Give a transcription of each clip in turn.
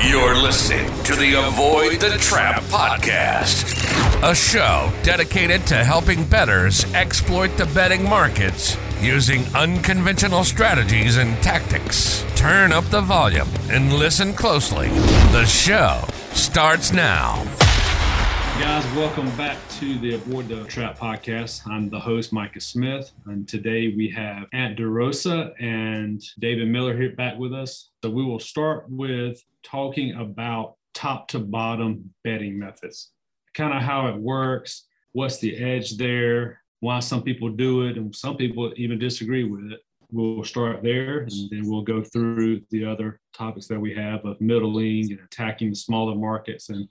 You're listening to the Avoid the Trap podcast, a show dedicated to helping bettors exploit the betting markets using unconventional strategies and tactics. Turn up the volume and listen closely. The show starts now. Guys, welcome back to the Avoid the Trap podcast. I'm the host, Micah Smith, and today we have Ant DeRosa and David Miller here back with us. So we will start with talking about top to bottom betting methods, kind of how it works, what's the edge there, why some people do it, and some people even disagree with it. We'll start there and then we'll go through the other topics that we have of middling and attacking the smaller markets and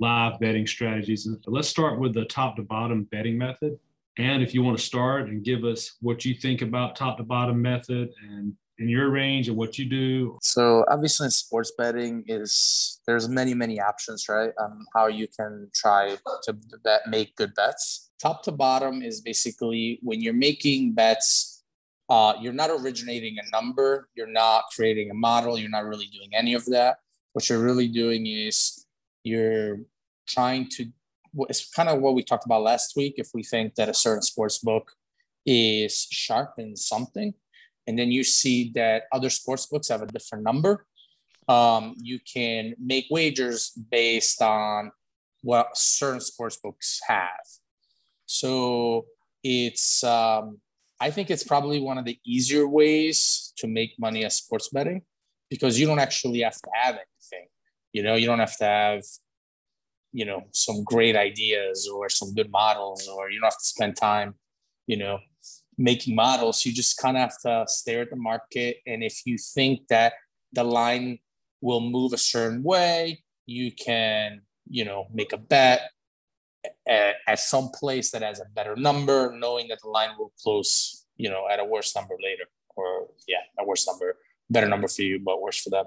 live betting strategies. And let's start with the top to bottom betting method. And if you want to start and give us what you think about top to bottom method and in your range and what you do. So obviously in sports betting is there's many, many options, right? On how you can try to bet, make good bets. Top to bottom is basically when you're making bets, uh, you're not originating a number, you're not creating a model, you're not really doing any of that. What you're really doing is you're trying to it's kind of what we talked about last week if we think that a certain sports book is sharp in something and then you see that other sports books have a different number. Um, you can make wagers based on what certain sports books have. So it's um, i think it's probably one of the easier ways to make money as sports betting because you don't actually have to have anything. You know you don't have to have you know some great ideas or some good models or you don't have to spend time you know making models you just kind of have to stare at the market. And if you think that the line will move a certain way you can you know make a bet at, at some place that has a better number knowing that the line will close you know at a worse number later. Or yeah a worse number better number for you but worse for them.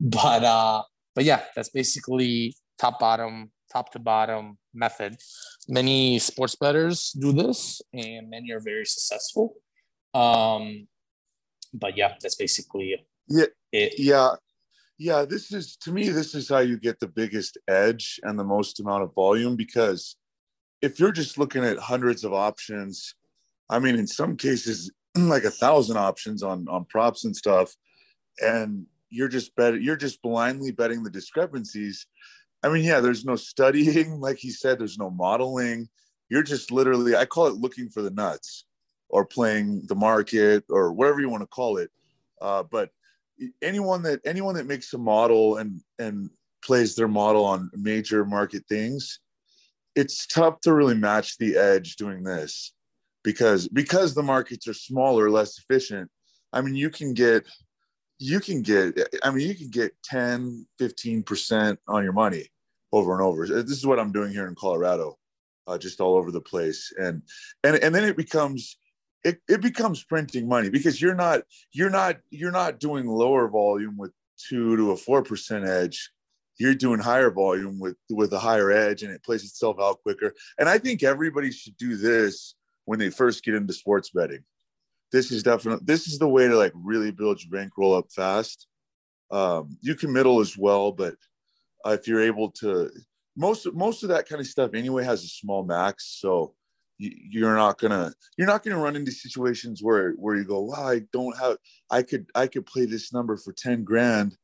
But uh but yeah that's basically top bottom, top to bottom method. Many sports bettors do this, and many are very successful. Um, but yeah, that's basically yeah, it. Yeah, yeah. This is to me, this is how you get the biggest edge and the most amount of volume because if you're just looking at hundreds of options, I mean, in some cases, like a thousand options on on props and stuff, and you're just bet you're just blindly betting the discrepancies I mean, yeah, there's no studying, like he said, there's no modeling. You're just literally, I call it looking for the nuts or playing the market or whatever you want to call it. Uh, but anyone that anyone that makes a model and and plays their model on major market things, it's tough to really match the edge doing this because because the markets are smaller, less efficient. I mean, you can get you can get i mean you can get 10 15% on your money over and over. This is what i'm doing here in colorado uh, just all over the place. And and and then it becomes it, it becomes printing money because you're not you're not you're not doing lower volume with two to a four percent edge. You're doing higher volume with with a higher edge and it plays itself out quicker. And i think everybody should do this when they first get into sports betting. This is definitely this is the way to like really build your bankroll up fast. Um, you can middle as well, but uh, if you're able to, most most of that kind of stuff anyway has a small max, so you, are not gonna you're not gonna run into situations where where you go, wow, I don't have, I could I could play this number for ten grand,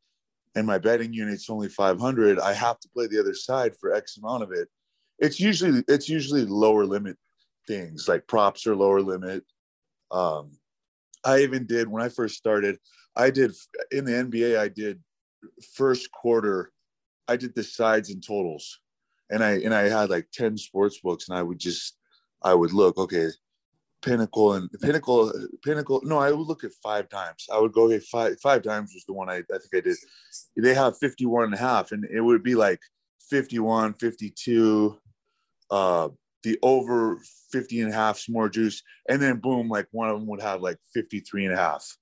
and my betting unit's only five hundred. I have to play the other side for X amount of it. It's usually it's usually lower limit things like props are lower limit um, I even did when I first started. I did in the NBA. I did first quarter. I did the sides and totals, and I and I had like ten sports books, and I would just I would look okay, pinnacle and pinnacle pinnacle. No, I would look at 5Dimes. I would go okay five 5Dimes was the one I, I think I did. They have 51 and a half, and it would be like 51, 52, uh, the over 50 and a half some more juice and then boom like one of them would have like 53 and a half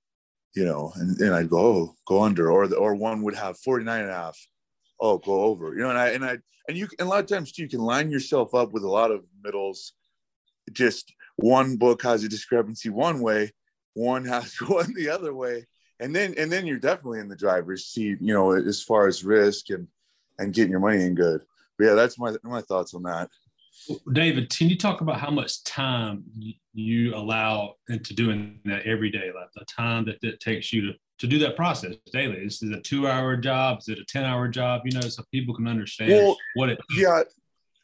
you know and, and i'd go oh, go under or the, or one would have 49 and a half oh go over you know and i and i and you and a lot of times too you can line yourself up with a lot of middles just one book has a discrepancy one way one has one the other way and then and then you're definitely in the driver's seat, you know, as far as risk and and getting your money in good. But yeah, that's my my thoughts on that. David, can you talk about how much time you allow into doing that every day? Like the time that it takes you to, to do that process daily. Is it a two hour job? Is it a 10 hour job? You know, so people can understand well, what it Yeah.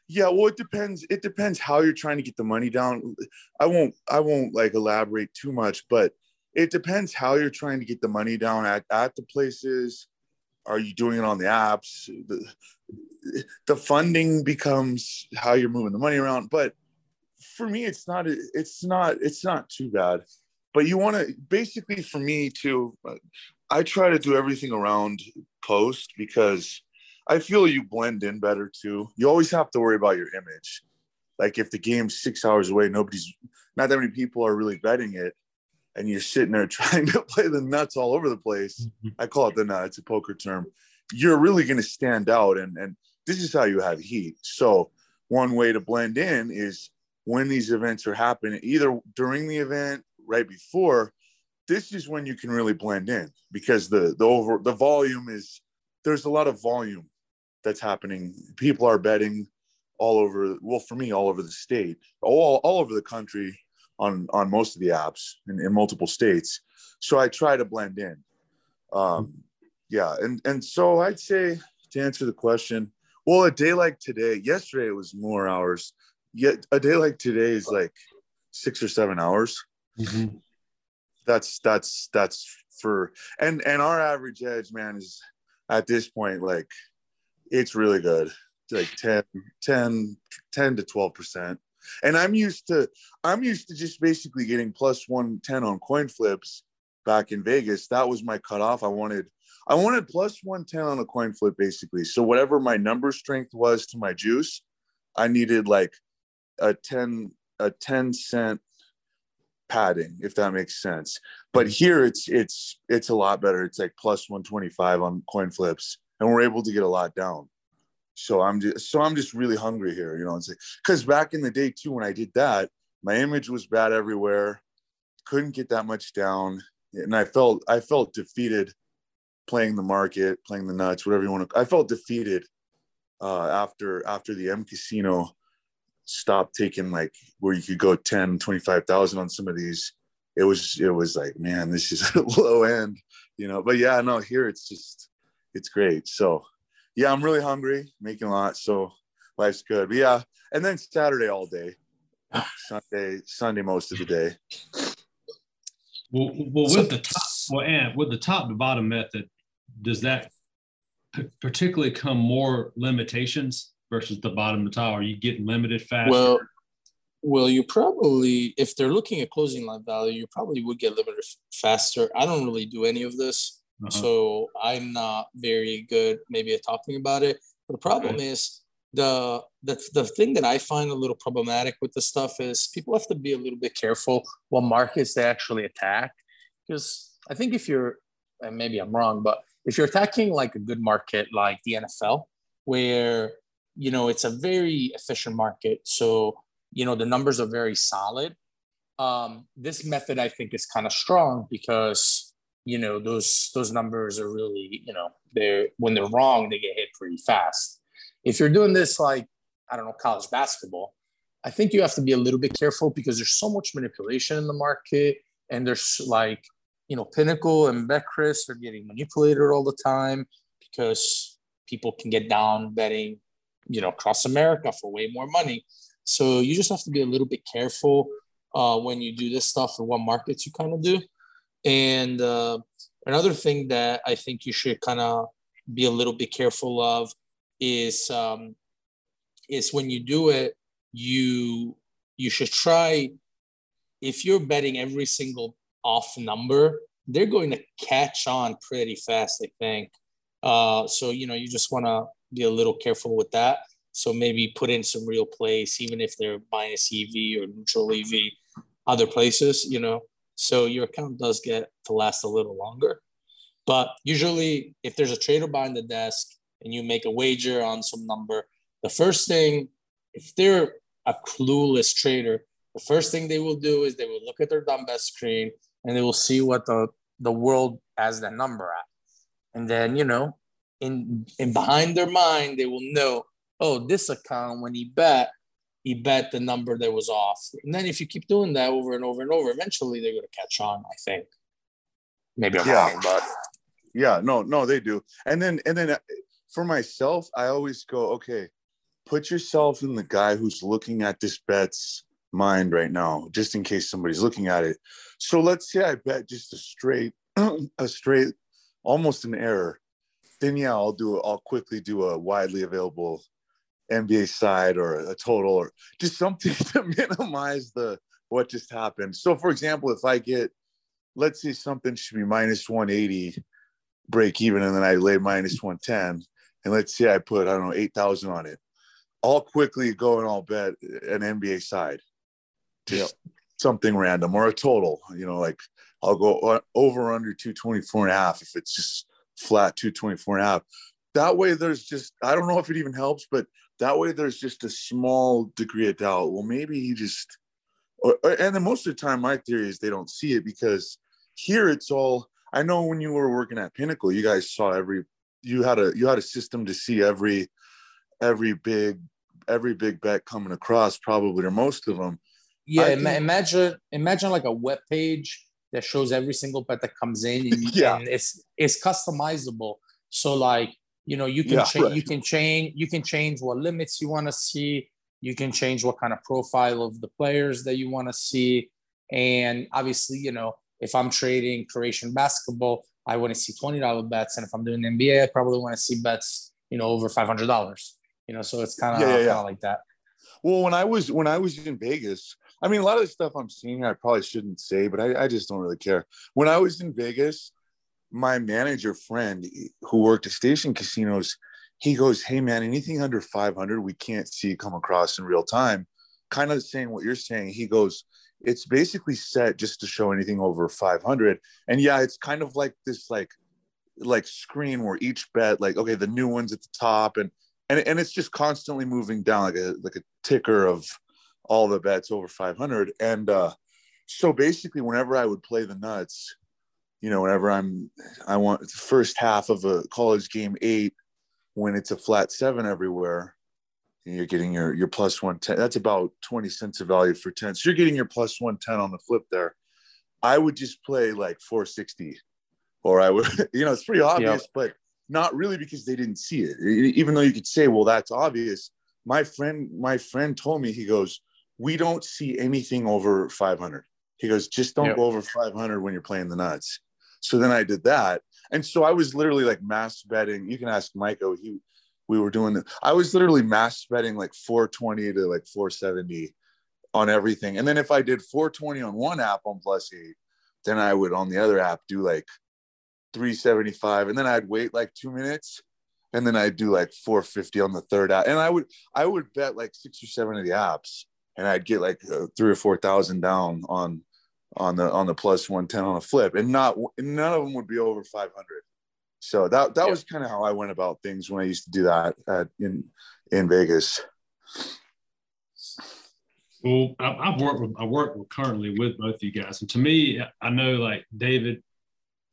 Yeah, well, it depends. It depends how you're trying to get the money down. I won't. I won't like elaborate too much, but it depends how you're trying to get the money down at, at the places. Are you doing it on the apps? The, the funding becomes how you're moving the money around. But for me, it's not. It's not. It's not too bad. But you want to basically for me too. I try to do everything around post because I feel you blend in better too. You always have to worry about your image. Like if the game's six hours away, nobody's not that many people are really betting it, and you're sitting there trying to play the nuts all over the place. Mm-hmm. I call it the nut. It's a poker term. You're really going to stand out, and and this is how you have heat. So one way to blend in is when these events are happening, either during the event, right before. This is when you can really blend in because the the over the volume is there's a lot of volume that's happening. People are betting all over. Well, for me, all over the state, all all over the country on on most of the apps in, in multiple states. So I try to blend in. Um, yeah, and and so I'd say to answer the question, well, a day like today, yesterday it was more hours. Yet a day like today is like six or seven hours. Mm-hmm. That's that's that's for and and our average edge man is at this point like it's really good. Like 10 10 10 to 12 percent. And i'm used to i'm used to just basically getting plus 110 on coin flips back in vegas. That was my cutoff. I wanted i wanted plus 110 on a coin flip basically. So whatever my number strength was to my juice i needed like a 10 a 10 cent padding if that makes sense but here it's it's it's a lot better it's like plus 125 on coin flips and we're able to get a lot down. So I'm just so I'm just really hungry here, you know. It's like because back in the day too, when I did that, my image was bad everywhere, couldn't get that much down, and I felt I felt defeated playing the market, playing the nuts, whatever you want to. I felt defeated uh, after after the M Casino stopped taking like where you could go 10 25,000 on some of these it was it was like man this is a low end you know but yeah no here it's just it's great. So yeah, I'm really hungry, making a lot. So life's good. But yeah, and then Saturday all day, Sunday, Sunday most of the day. Well, well, with the top, well, and with the top to bottom method, does that particularly come more limitations versus the bottom to top? Are you getting limited faster? Well, well, you probably, if they're looking at closing line value, you probably would get limited faster. I don't really do any of this. Uh-huh. So I'm not very good maybe at talking about it. But the problem okay. is the, the the thing that I find a little problematic with the stuff is people have to be a little bit careful what markets they actually attack. Because I think if you're and maybe I'm wrong, but if you're attacking like a good market like the NFL, where you know it's a very efficient market, so you know the numbers are very solid. Um, this method I think is kind of strong because you know those those numbers are really you know they're when they're wrong they get hit pretty fast if you're doing this like i don't know college basketball i think you have to be a little bit careful because there's so much manipulation in the market and there's like you know pinnacle and betcris are getting manipulated all the time because people can get down betting you know across america for way more money so you just have to be a little bit careful uh, when you do this stuff and what markets you kind of do and uh, another thing that I think you should kind of be a little bit careful of is um, is when you do it, you you should try. If you're betting every single off number, they're going to catch on pretty fast. I think. Uh, so you know you just want to be a little careful with that. So maybe put in some real plays, even if they're minus EV or neutral EV, other places. You know, so your account does get to last a little longer. But usually, if there's a trader behind the desk and you make a wager on some number, the first thing, if they're a clueless trader, the first thing they will do is they will look at their dumb bet screen and they will see what the the world has that number at. And then, you know, in in behind their mind, they will know, oh, this account when he bet, he bet the number that was off. And then if you keep doing that over and over and over, eventually they're gonna catch on, I think. Maybe I'm yeah. wrong, but yeah, no, no, they do. And then and then uh, for myself, I always go, okay, put yourself in the guy who's looking at this bet's mind right now, just in case somebody's looking at it. So let's say I bet just a straight, a straight, almost an error. Then yeah, I'll do. I'll quickly do a widely available NBA side or a total or just something to minimize the what just happened. So for example, if I get, let's say something should be minus 180 break even, and then I lay minus 110, and let's say I put I don't know 8,000 on it. I'll quickly go and I'll bet an NBA side just yep. something random or a total, you know, like I'll go over under 224 and a half if it's just flat 224 and a half. That way there's just, I don't know if it even helps, but that way there's just a small degree of doubt. Well, maybe he just, or, and then most of the time my theory is they don't see it because here it's all, I know when you were working at Pinnacle, you guys saw every, you had a, you had a system to see every, every big, every big bet coming across probably, or most of them yeah, imagine imagine like a web page that shows every single bet that comes in, and, yeah. and it's it's customizable. So like you know you can yeah, change right. you can change you can change what limits you want to see. You can change what kind of profile of the players that you want to see, and obviously you know if I'm trading Croatian basketball, I want to see twenty dollar bets, and if I'm doing NBA, I probably want to see bets you know over five hundred dollars. You know, so it's kind of yeah, yeah, like that. Well, when I was when I was in Vegas, I mean, a lot of the stuff I'm seeing, I probably shouldn't say, but I, I just don't really care. When I was in Vegas, my manager friend who worked at station casinos, he goes, Hey man, anything under 500, we can't see come across in real time. Kind of saying what you're saying. He goes, It's basically set just to show anything over 500. And yeah, it's kind of like this, like, like screen where each bet, like, okay, the new one's at the top and, and, and it's just constantly moving down like a, like a ticker of, all the bets over 500 and uh so basically whenever i would play the nuts you know whenever i'm i want the first half of a college game eight when it's a flat seven everywhere you're getting your your plus 110 that's about 20 cents of value for 10 so you're getting your plus 110 on the flip there. I would just play like 460 or i would you know it's pretty obvious yep. but not really because they didn't see it. Even though you could say well that's obvious my friend my friend told me he goes we don't see anything over 500. He goes, just don't yep. go over 500 when you're playing the nuts. So then I did that. And so I was literally like mass betting. You can ask Michael. Oh, he, we were doing the, I was literally mass betting like 420 to like 470 on everything. And then if I did 420 on one app on plus eight, then I would on the other app do like 375. And then I'd wait like two minutes and then I'd do like 450 on the third app. And I would, I would bet like six or seven of the apps and I'd get like uh, three or four thousand down on on the on the plus one ten on a flip, and not none of them would be over five hundred. So that that yeah. was kind of how I went about things when I used to do that at, in in Vegas. Well, I've worked with I work with currently with both of you guys, and to me, I know like David,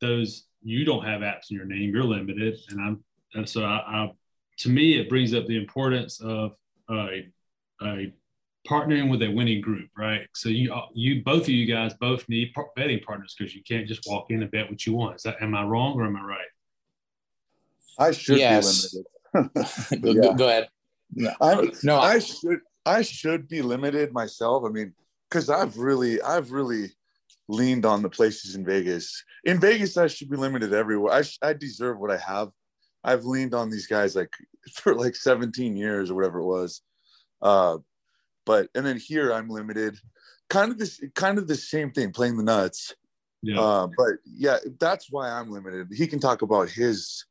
those you don't have apps in your name, you're limited, and I'm and so I, I to me it brings up the importance of a a partnering with a winning group, right? So you you both of you guys both need betting partners because you can't just walk in and bet what you want. Is that am I wrong or am I right? I should yes. be limited. go, yeah. go, ahead. No, I, no, I, I should I should be limited myself. I mean, because I've really I've really leaned on the places in Vegas. In Vegas, I should be limited everywhere. I, I deserve what I have. I've leaned on these guys like for like 17 years or whatever it was. Uh, but and then here I'm limited. Kind of this, kind of the same thing, playing the nuts. Yeah. Uh, but yeah, that's why I'm limited. He can talk about his.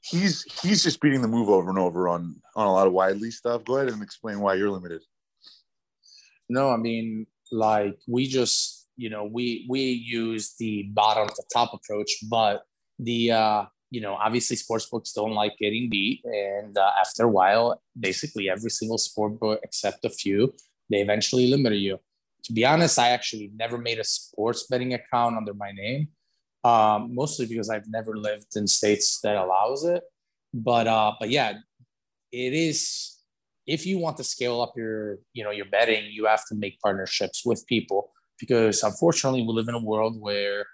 He's he's just beating the move over and over on on a lot of widely stuff. Go ahead and explain why you're limited. No, I mean like we just you know we we use the bottom to top approach, but the uh you know, obviously sports books don't like getting beat. And uh, after a while, basically every single sport book except a few, they eventually limit you. To be honest, I actually never made a sports betting account under my name. um, mostly because I've never lived in states that allows it. But uh, but yeah, it is. If you want to scale up your you know your betting, you have to make partnerships with people because unfortunately we live in a world where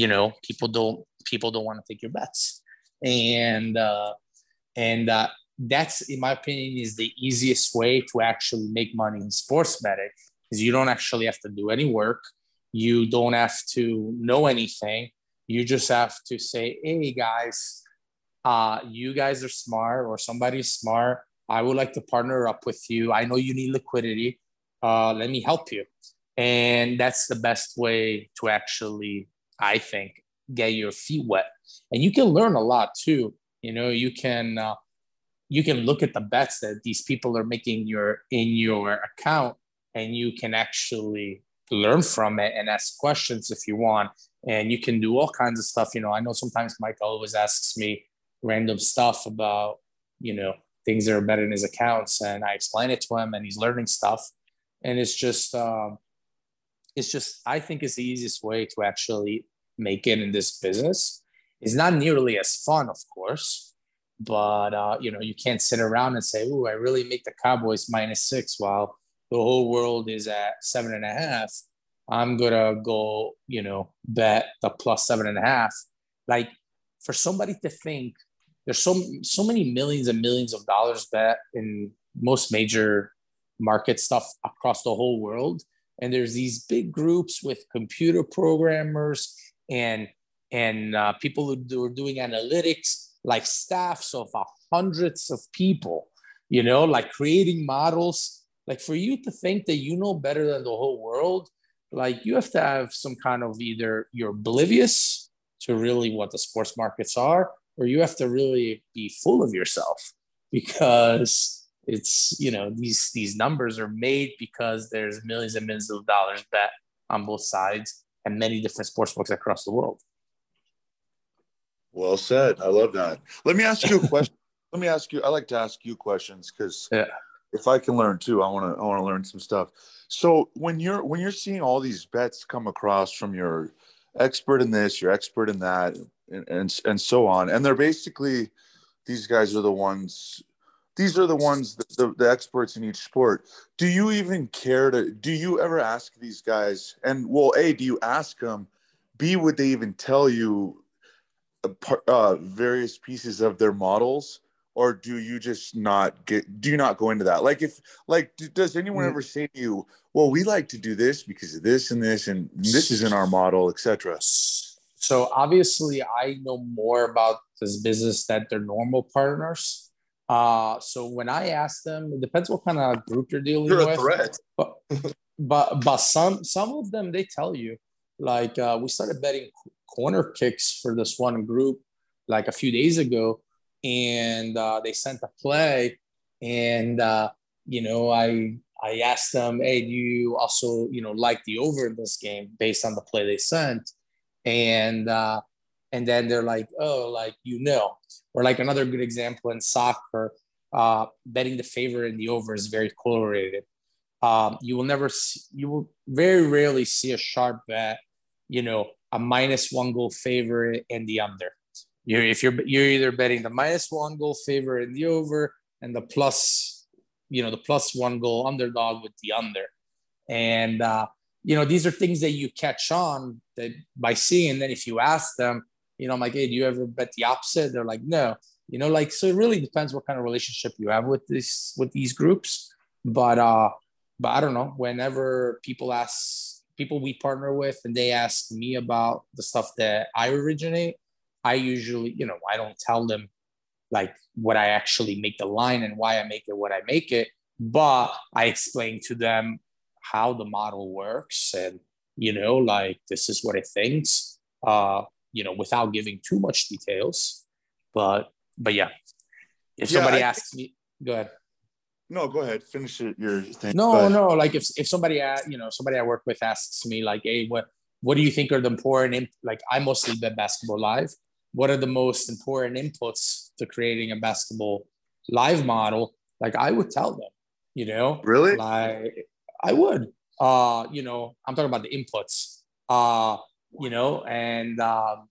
you know people don't people don't want to take your bets. And uh, and uh, that's in my opinion is the easiest way to actually make money in sports betting is you don't actually have to do any work. You don't have to know anything. You just have to say hey guys uh, you guys are smart or somebody's smart. I would like to partner up with you. I know you need liquidity. Uh, let me help you. And that's the best way to actually i think get your feet wet. And you can learn a lot too. You know you can uh, you can look at the bets that these people are making your in your account and you can actually learn from it and ask questions if you want. And you can do all kinds of stuff. You know i know sometimes mike always asks me random stuff about you know things that are better in his accounts and i explain it to him and he's learning stuff. And it's just um, it's just i think it's the easiest way to actually make it in this business. It's not nearly as fun of course but uh, you know you can't sit around and say oh i really make the cowboys minus six while the whole world is at seven and a half. I'm gonna go you know bet the plus seven and a half. Like for somebody to think there's so so many millions and millions of dollars bet in most major market stuff across the whole world and there's these big groups with computer programmers and and uh, people who are doing analytics like staffs of uh, hundreds of people you know like creating models. Like for you to think that you know better than the whole world like you have to have some kind of either you're oblivious to really what the sports markets are or you have to really be full of yourself. Because it's you know these these numbers are made because there's millions and millions of dollars bet on both sides and many different sports books across the world. Well said. I love that. Let me ask you a question. Let me ask you i like to ask you questions because yeah. if i can learn too i want to i want to learn some stuff. So when you're when you're seeing all these bets come across from your expert in this you're expert in that and, and and so on and they're basically these guys are the ones these are the ones the, the, experts in each sport. Do you even care to do you ever ask these guys and well a do you ask them b would they even tell you uh, various pieces of their models? Or do you just not get do you not go into that? Like if like does anyone mm. ever say to you well we like to do this because of this and this and this is in our model etc so obviously i know more about this business than their normal partners uh, so when I ask them, it depends what kind of group you're dealing you're with. threat. But, but but some some of them they tell you like uh, we started betting corner kicks for this one group like a few days ago, and uh, they sent a play, and uh, you know I I asked them, hey, do you also you know like the over in this game based on the play they sent, and uh, and then they're like, oh, like you know, or like another good example in soccer, uh, betting the favorite in the over is very correlated. Um, you will never, see, you will very rarely see a sharp bet, you know, a minus one goal favorite and the under. You're, if you're you're either betting the minus one goal favorite in the over and the plus, you know, the plus one goal underdog with the under, and uh, you know these are things that you catch on that by seeing. And then if you ask them, you know, I'm like, hey, do you ever bet the opposite? They're like, no. You know, like so it really depends what kind of relationship you have with this with these groups. But uh, but I don't know. Whenever people ask people we partner with and they ask me about the stuff that I originate, I usually, you know, I don't tell them like what I actually make the line and why I make it what I make it, but I explain to them how the model works and you know, like this is what it thinks. Uh, you know, without giving too much details. But but yeah, if yeah, somebody I, asks me, go ahead. No, go ahead. Finish it, your thing. No, no. Like if if somebody, you know, somebody I work with asks me, like, hey, what what do you think are the important? Like, I mostly bet basketball live. What are the most important inputs to creating a basketball live model? Like, I would tell them. You know, really? Like, I would. Uh, you know, I'm talking about the inputs. Uh, you know, and um,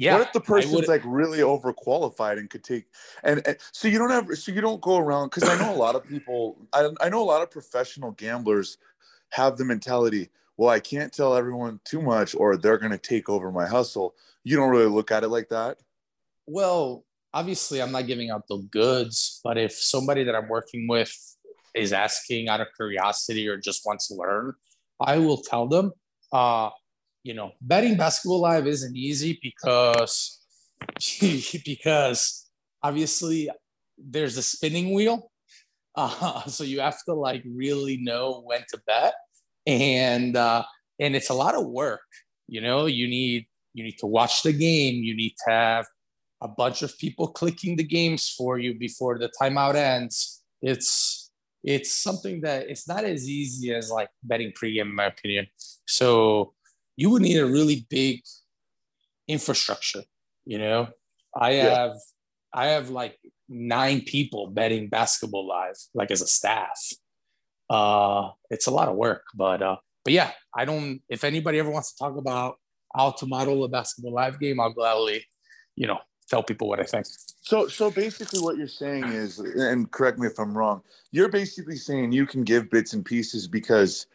yeah. What if the person's like really overqualified and could take and, and, so you don't have so you don't go around because I know a lot of people I, I know a lot of professional gamblers have the mentality, well, I can't tell everyone too much or they're gonna take over my hustle. You don't really look at it like that. Well, obviously I'm not giving out the goods, but if somebody that I'm working with is asking out of curiosity or just wants to learn, I will tell them, uh, you know, betting basketball live isn't easy because because obviously there's a spinning wheel. Uh, so you have to like really know when to bet. And uh, and it's a lot of work. You know, you need you need to watch the game, you need to have a bunch of people clicking the games for you before the timeout ends. It's it's something that it's not as easy as like betting pregame, in my opinion. So you would need a really big infrastructure. You know, I yeah. have I have like nine people betting basketball live, like as a staff. Uh, it's a lot of work, but uh, but yeah, I don't. If anybody ever wants to talk about how to model a basketball live game, I'll gladly, you know, tell people what I think. So, so basically, what you're saying is, and correct me if I'm wrong, you're basically saying you can give bits and pieces because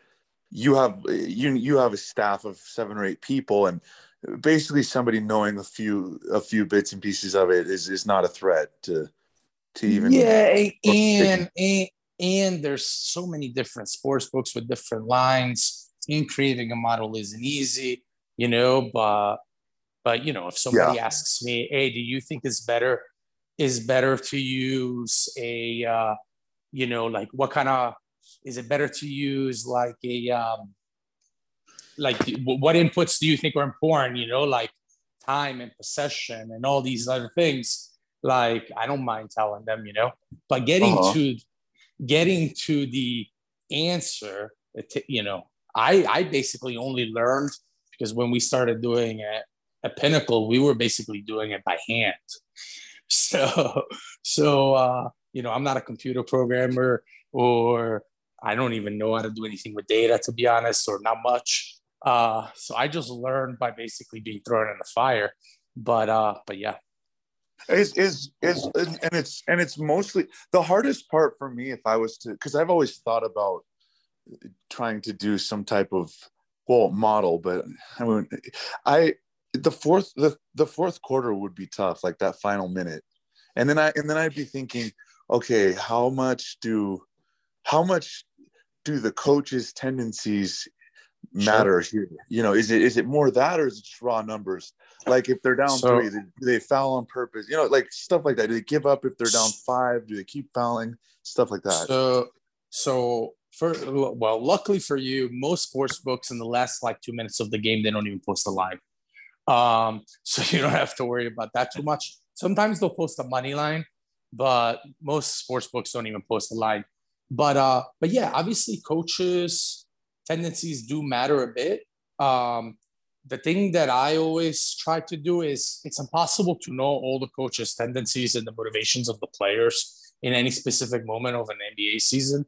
you have you you have a staff of seven or eight people, and basically somebody knowing a few a few bits and pieces of it is is not a threat to to even yeah and and and there's so many different sports books with different lines and creating a model isn't easy you know but but you know, if somebody yeah. asks me, "Hey, do you think it's better is better to use a uh, you know like what kind of is it better to use like a um, like what inputs do you think are important? You know, like time and possession and all these other things. Like I don't mind telling them, you know, but getting uh-huh. to getting to the answer, you know, I I basically only learned because when we started doing it at Pinnacle, we were basically doing it by hand. So, so uh, you know, I'm not a computer programmer, or I don't even know how to do anything with data, to be honest, or not much. Uh, so I just learned by basically being thrown in the fire. But uh, but yeah, is is is and it's and it's mostly the hardest part for me if I was to because I've always thought about trying to do some type of well model, but I mean I the fourth the, the fourth quarter would be tough like that final minute. And then i and then i'd be thinking okay how much do how much do the coaches tendencies matter sure. here? You know is it is it more that or is it just raw numbers? Like if they're down so, three they, do they foul on purpose? You know like stuff like that. Do they give up if they're down five? Do they keep fouling? Stuff like that. So so for well luckily for you most sports books in the last like two minutes of the game they don't even post a line um, so you don't have to worry about that too much. Sometimes they'll post a money line, but most sports books don't even post a line. But uh, but yeah, obviously coaches' tendencies do matter a bit. Um, the thing that I always try to do is it's impossible to know all the coaches' tendencies and the motivations of the players in any specific moment of an NBA season.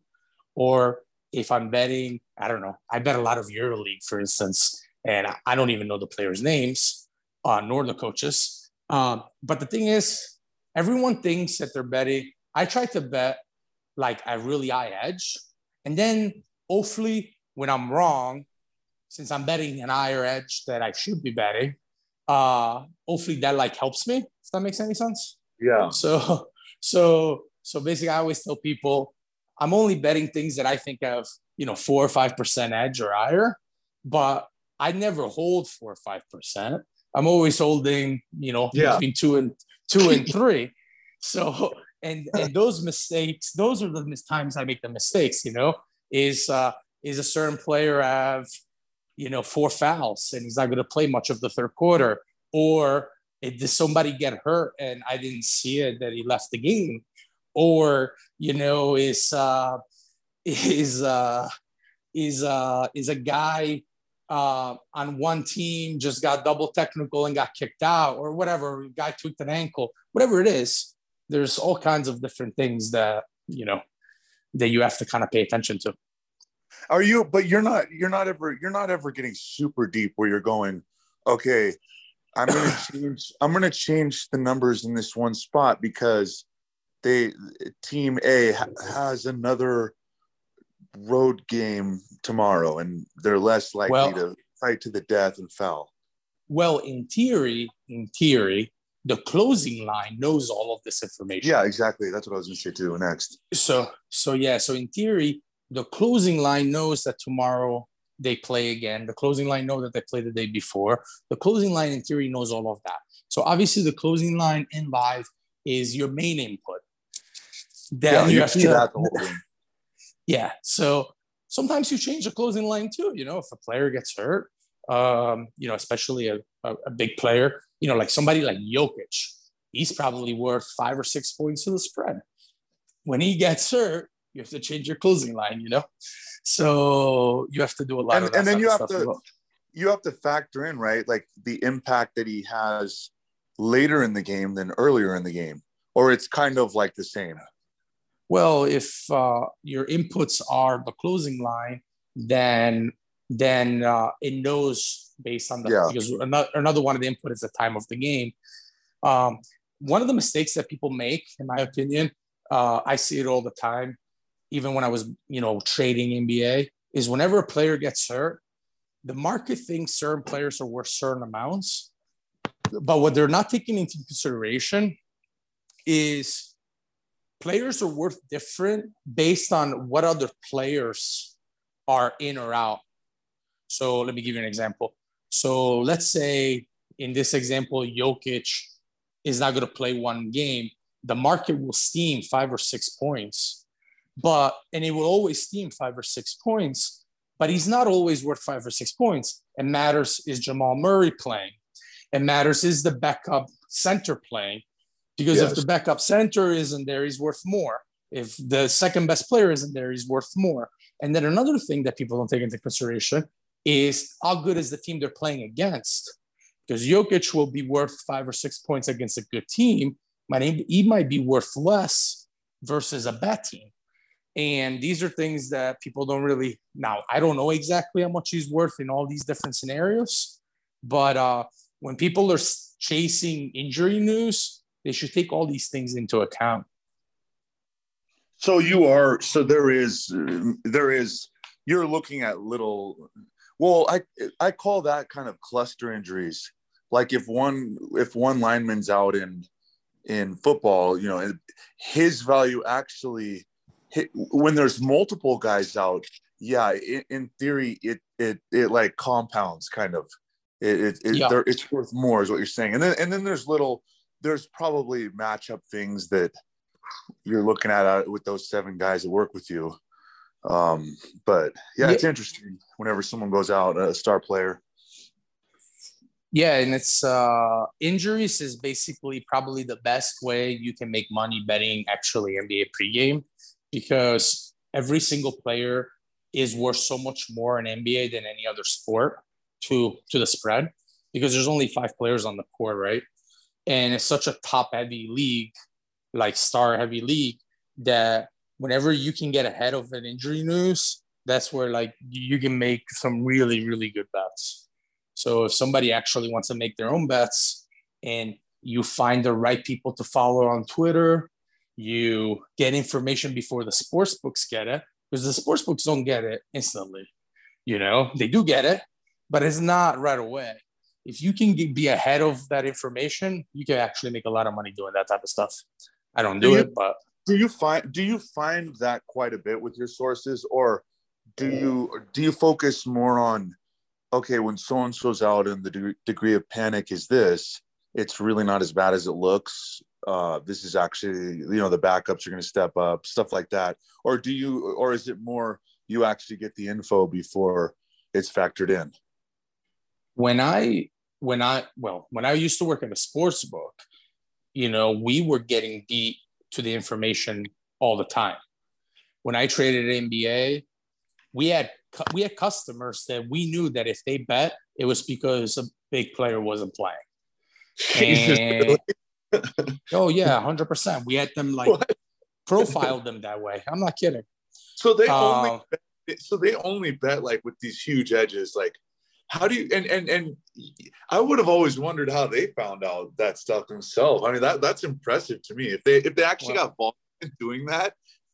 Or if I'm betting, I don't know, I bet a lot of EuroLeague, for instance and I don't even know the players' names, uh, nor the coaches. Um, but the thing is, everyone thinks that they're betting. I try to bet like a really high edge, and then hopefully, when I'm wrong, since I'm betting an higher edge that I should be betting, uh, hopefully that like helps me. If that makes any sense. Yeah. So, so, so basically, I always tell people I'm only betting things that I think have you know four or five percent edge or higher, but I never hold four or five percent. I'm always holding, you know, yeah. between two and two and three. So and and those mistakes, those are the times I make the mistakes. You know, is uh, is a certain player have you know four fouls and he's not going to play much of the third quarter, or did somebody get hurt and I didn't see it that he left the game, or you know is uh, is uh, is uh, is a guy uh, on one team just got double technical and got kicked out or whatever, guy tweaked an ankle, whatever it is, there's all kinds of different things that, you know, that you have to kind of pay attention to. Are you? But you're not. You're not ever. You're not ever getting super deep where you're going. Okay, I'm gonna change. I'm gonna change the numbers in this one spot because they team A ha- has another road game tomorrow, and they're less likely Well- to fight to the death and foul. Well, in theory, in theory, the closing line knows all of this information. Yeah, exactly. That's what I was gonna say too. Next. So, so yeah. So in theory, the closing line knows that tomorrow they play again. The closing line know that they played the day before. The closing line, in theory, knows all of that. So obviously, the closing line in live is your main input. Then yeah, you, you have to, that the whole game. Yeah. So sometimes you change the closing line too. You know, if a player gets hurt, um, you know, especially a, a, a big player, you know, like somebody like Jokic, he's probably worth five or six points to the spread. When he gets hurt, you have to change your closing line. You know, so you have to do a lot And- of and then you have to- well. you have to factor in right like the impact that he has later in the game than earlier in the game or it's kind of like the same Well, if uh, your inputs are the closing line, then then uh, it knows based on the Yeah. because another, another one of the input is the time of the game. Um, one of the mistakes that people make, in my opinion, uh, I see it all the time, even when I was you know trading NBA, is whenever a player gets hurt, the market thinks certain players are worth certain amounts, but what they're not taking into consideration is players are worth different based on what other players are in or out. So let me give you an example. So let's say in this example, Jokic is not going to play one game. The market will steam five or six points, but and it will always steam five or six points, but he's not always worth five or six points. It matters is Jamal Murray playing. It matters is the backup center playing. Because if the backup center isn't there, he's worth more. If the second best player isn't there, he's worth more. And then another thing that people don't take into consideration is how good is the team they're playing against. Because Jokic will be worth five or six points against a good team, he might be worth less versus a bad team. And these are things that people don't really now. I don't know exactly how much he's worth in all these different scenarios, but uh, when people are chasing injury news, they should take all these things into account. so you are so there is there is you're looking at little well i i call that kind of cluster injuries like if one if one lineman's out in in football you know his value actually hit, when there's multiple guys out yeah in, in theory it it it like compounds kind of it, it, it Yeah. it's worth more is what you're saying and then and then there's little there's probably matchup things that you're looking at uh, with those seven guys that work with you. Um but yeah, it's interesting whenever someone goes out a star player. Yeah, and it's uh, injuries is basically probably the best way you can make money betting actually NBA pregame because every single player is worth so much more in NBA than any other sport to to the spread because there's only five players on the court, right? And it's such a top heavy league, like star heavy league, that whenever you can get ahead of an injury news, that's where like you can make some really really good bets. So if somebody actually wants to make their own bets and you find the right people to follow on Twitter, you get information before the sports books get it, because the sports books don't get it instantly. You know, they do get it, but it's not right away. If you can be ahead of that information, you can actually make a lot of money doing that type of stuff. I don't do Do you- it, but do you find do you find that quite a bit with your sources or do you do you focus more on okay when so and so's out and the de- degree of panic is this it's really not as bad as it looks uh this is actually you know the backups are going to step up stuff like that or do you or is it more you actually get the info before it's factored in when I when I well when I used to work at a sports book, you know, we were getting beat to the information all the time. When I traded NBA, we had we had customers that we knew that if they bet, it was because a big player wasn't playing. And- oh yeah, hundred percent. We had them like What? profiled them that way. I'm not kidding. so they only Uh, so they only bet like with these huge edges. Like, how do you and and and I would have always wondered how they found out that stuff themselves. I mean, that that's impressive to me. If they if they actually well, got in doing that.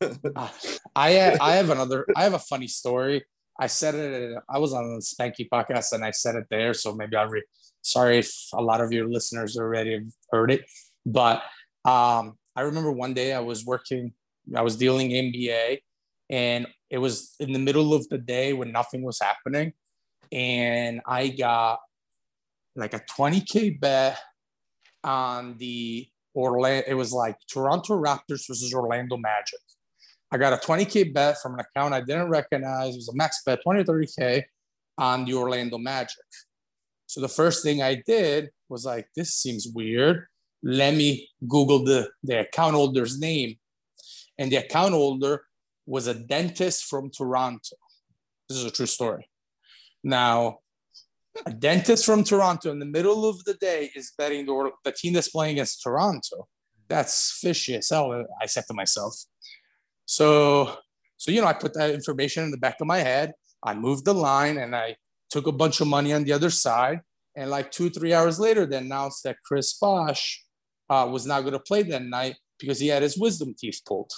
I I have another. I have a funny story. I said it. I was on the Spanky podcast and I said it there. So maybe I'll re. Sorry if a lot of your listeners already heard it, but um, I remember one day I was working. I was dealing NBA, and it was in the middle of the day when nothing was happening, and I got like a 20k bet on the Orlando. It was like Toronto Raptors versus Orlando Magic. I got a 20K bet from an account I didn't recognize. It was a max bet, 20 30K on the Orlando Magic. So the first thing I did was like, this seems weird. Let me Google the, the account holder's name. And the account holder was a dentist from Toronto. This is a true story. Now, a dentist from Toronto in the middle of the day is betting the, the team that's playing against Toronto. That's fishy as hell, I said to myself. So, so you know, I put that information in the back of my head. I moved the line and I took a bunch of money on the other side. And like two, three hours later, they announced that Chris Bosh uh, was not going to play that night because he had his wisdom teeth pulled.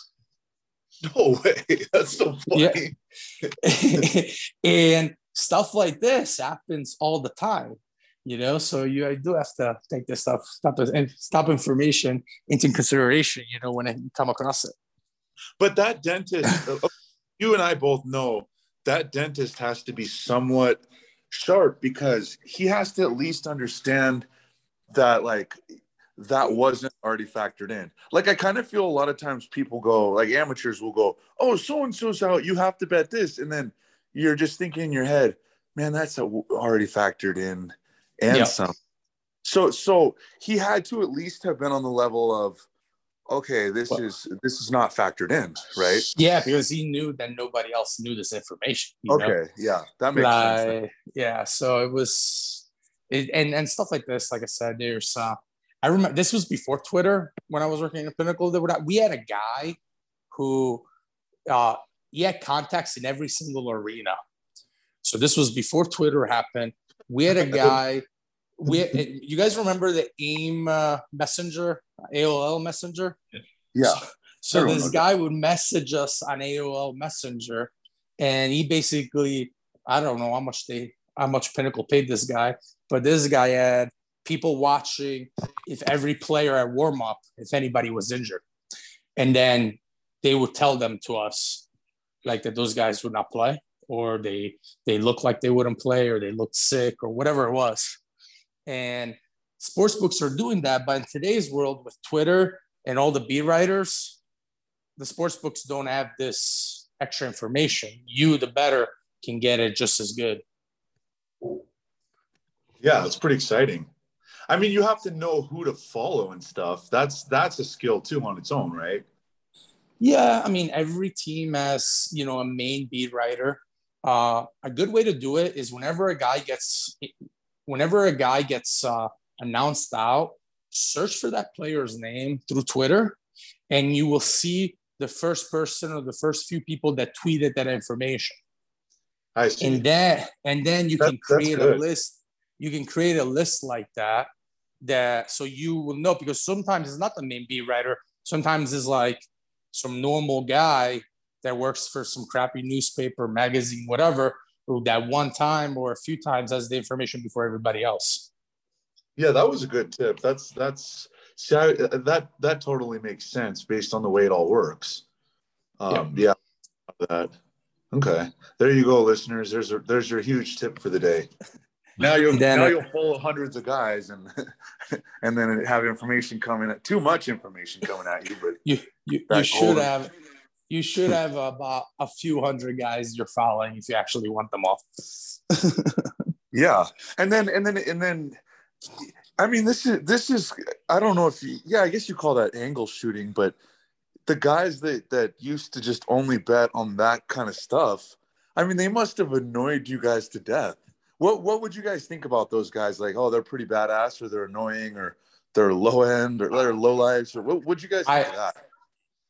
No way. That's so funny. Yeah. and stuff like this happens all the time you know so you I do have to take this stuff stop and stop information into consideration you know when I come across it but that dentist you and i both know that dentist has to be somewhat sharp because he has to at least understand that like that wasn't already factored in. Like I kind of feel a lot of times people go like amateurs will go, "Oh, so and so's out, you have to bet this," and then you're just thinking in your head, man, that's already factored in and yep. some. So, so he had to at least have been on the level of, okay, this well, is this is not factored in, right? Yeah, because he knew that nobody else knew this information. okay, know? yeah, that makes like, sense. Yeah, so it was, it, and and stuff like this. Like I said, there's. Uh, I remember this was before Twitter when I was working at Pinnacle. That we had a guy who uh, he had contacts in every single arena. So this was before Twitter happened. We had a guy. We you guys remember the AIM uh, Messenger, AOL Messenger? Yeah. So, so this guy would message us on AOL Messenger, and he basically, I don't know how much they, how much Pinnacle paid this guy, but this guy had people watching if every player at warm up, if anybody was injured, and then they would tell them to us like that those guys would not play or they they look like they wouldn't play or they look sick or whatever it was. And sports books are doing that but in today's world with twitter and all the beat writers the sports books don't have this extra information. You the better can get it just as good. Yeah it's pretty exciting. I mean you have to know who to follow and stuff. That's that's a skill too on its own right yeah, I mean, every team has, you know, a main beat writer. Uh, a good way to do it is whenever a guy gets, whenever a guy gets uh, announced out, search for that player's name through Twitter, and you will see the first person or the first few people that tweeted that information. I see. And then, and then you that, can create a list. You can create a list like that. That so you will know because sometimes it's not the main beat writer. Sometimes it's like some normal guy that works for some crappy newspaper, magazine, whatever, who that one time or a few times has the information before everybody else. Yeah, that was a good tip. That's that's see, I, that that totally makes sense based on the way it all works. Um, yeah. yeah, that. Okay, there you go, listeners. There's a, there's your huge tip for the day. Now you'll then, now you'll follow hundreds of guys and and then have information coming at too much information coming at you. But you you, you should have you should have about a few hundred guys you're following if you actually want them off. yeah, and then and then and then, I mean, this is this is I don't know if you yeah I guess you call that angle shooting, but the guys that that used to just only bet on that kind of stuff, I mean, they must have annoyed you guys to death. What what would you guys think about those guys? Like, oh, they're pretty badass, or they're annoying, or they're low end, or they're low lives, or what would you guys think I, of that?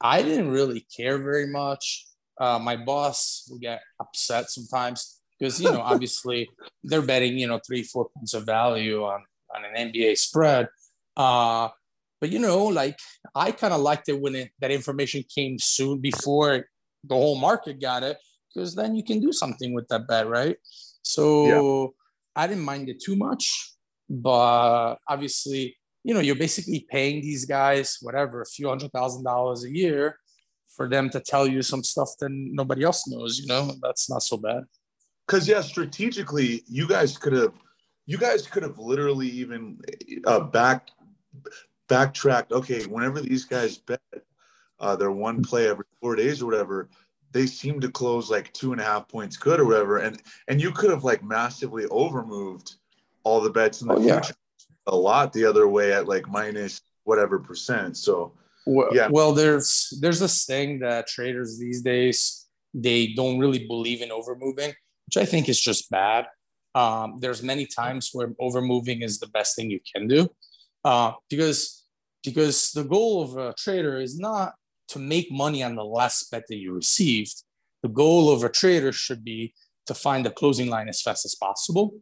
I didn't really care very much. Uh, my boss will get upset sometimes because you know obviously they're betting you know three four points of value on on an NBA spread. Uh, but you know, like I kind of liked it when it, that information came soon before the whole market got it, because then you can do something with that bet, right? So yeah. I didn't mind it too much, but obviously, you know, you're basically paying these guys whatever a few hundred thousand dollars a year for them to tell you some stuff that nobody else knows. You know, that's not so bad. Because yeah, strategically, you guys could have, you guys could have literally even uh, back backtracked. Okay, whenever these guys bet, uh, their one play every four days or whatever, they seem to close like two and a half points good or whatever, and and you could have like massively overmoved all the bets in the oh, future yeah. a lot the other way at like minus whatever percent. So well, yeah. Well, there's there's this thing that traders these days they don't really believe in overmoving which I think is just bad. Um, there's many times where overmoving is the best thing you can do uh, because because the goal of a trader is not to make money on the last bet that you received. The goal of a trader should be to find the closing line as fast as possible,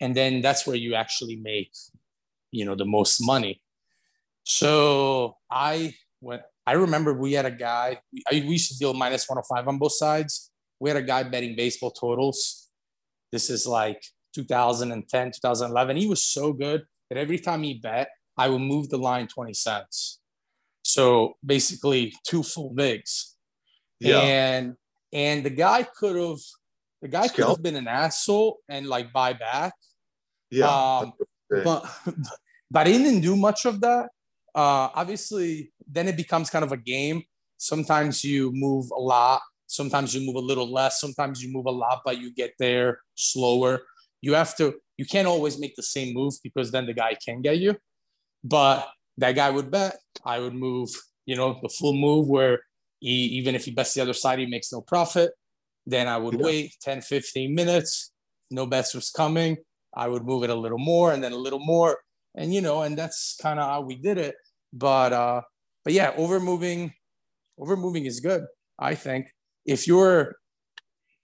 and then that's where you actually make you know the most money. So I went. I remember we had a guy. I, we used to deal minus 105 on both sides we had a guy betting baseball totals. This is like 2010, 2011. He was so good that every time he bet, I would move the line 20 cents. So basically two full vigs. Yeah. And and the guy could have the guy could have been an asshole and like buy back. Yeah. Um, but but he didn't do much of that. Uh, obviously, then it becomes kind of a game. Sometimes you move a lot Sometimes you move a little less, sometimes you move a lot, but you get there slower. You have to, you can't always make the same move because then the guy can get you. But that guy would bet, I would move, you know, the full move where he, even if he bets the other side, he makes no profit. Then I would yeah. wait 10, 15 minutes, no bets was coming. I would move it a little more and then a little more. And, you know, and that's kind of how we did it. But, uh, but yeah, over moving, over moving is good, I think if you're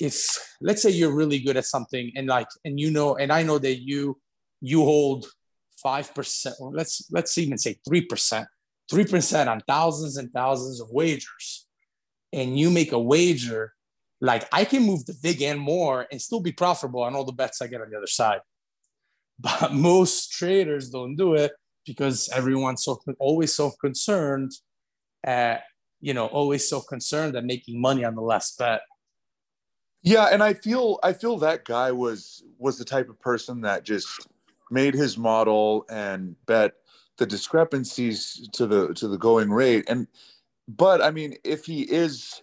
if let's say you're really good at something and like and you know and i know that you you hold 5% or let's let's even say 3% 3% on thousands and thousands of wagers and you make a wager like i can move the vig and more and still be profitable on all the bets i get on the other side but most traders don't do it because everyone's so always so concerned at you know, always so concerned at making money on the last bet. Yeah, and I feel I feel that guy was was the type of person that just made his model and bet the discrepancies to the to the going rate. And but I mean, if he is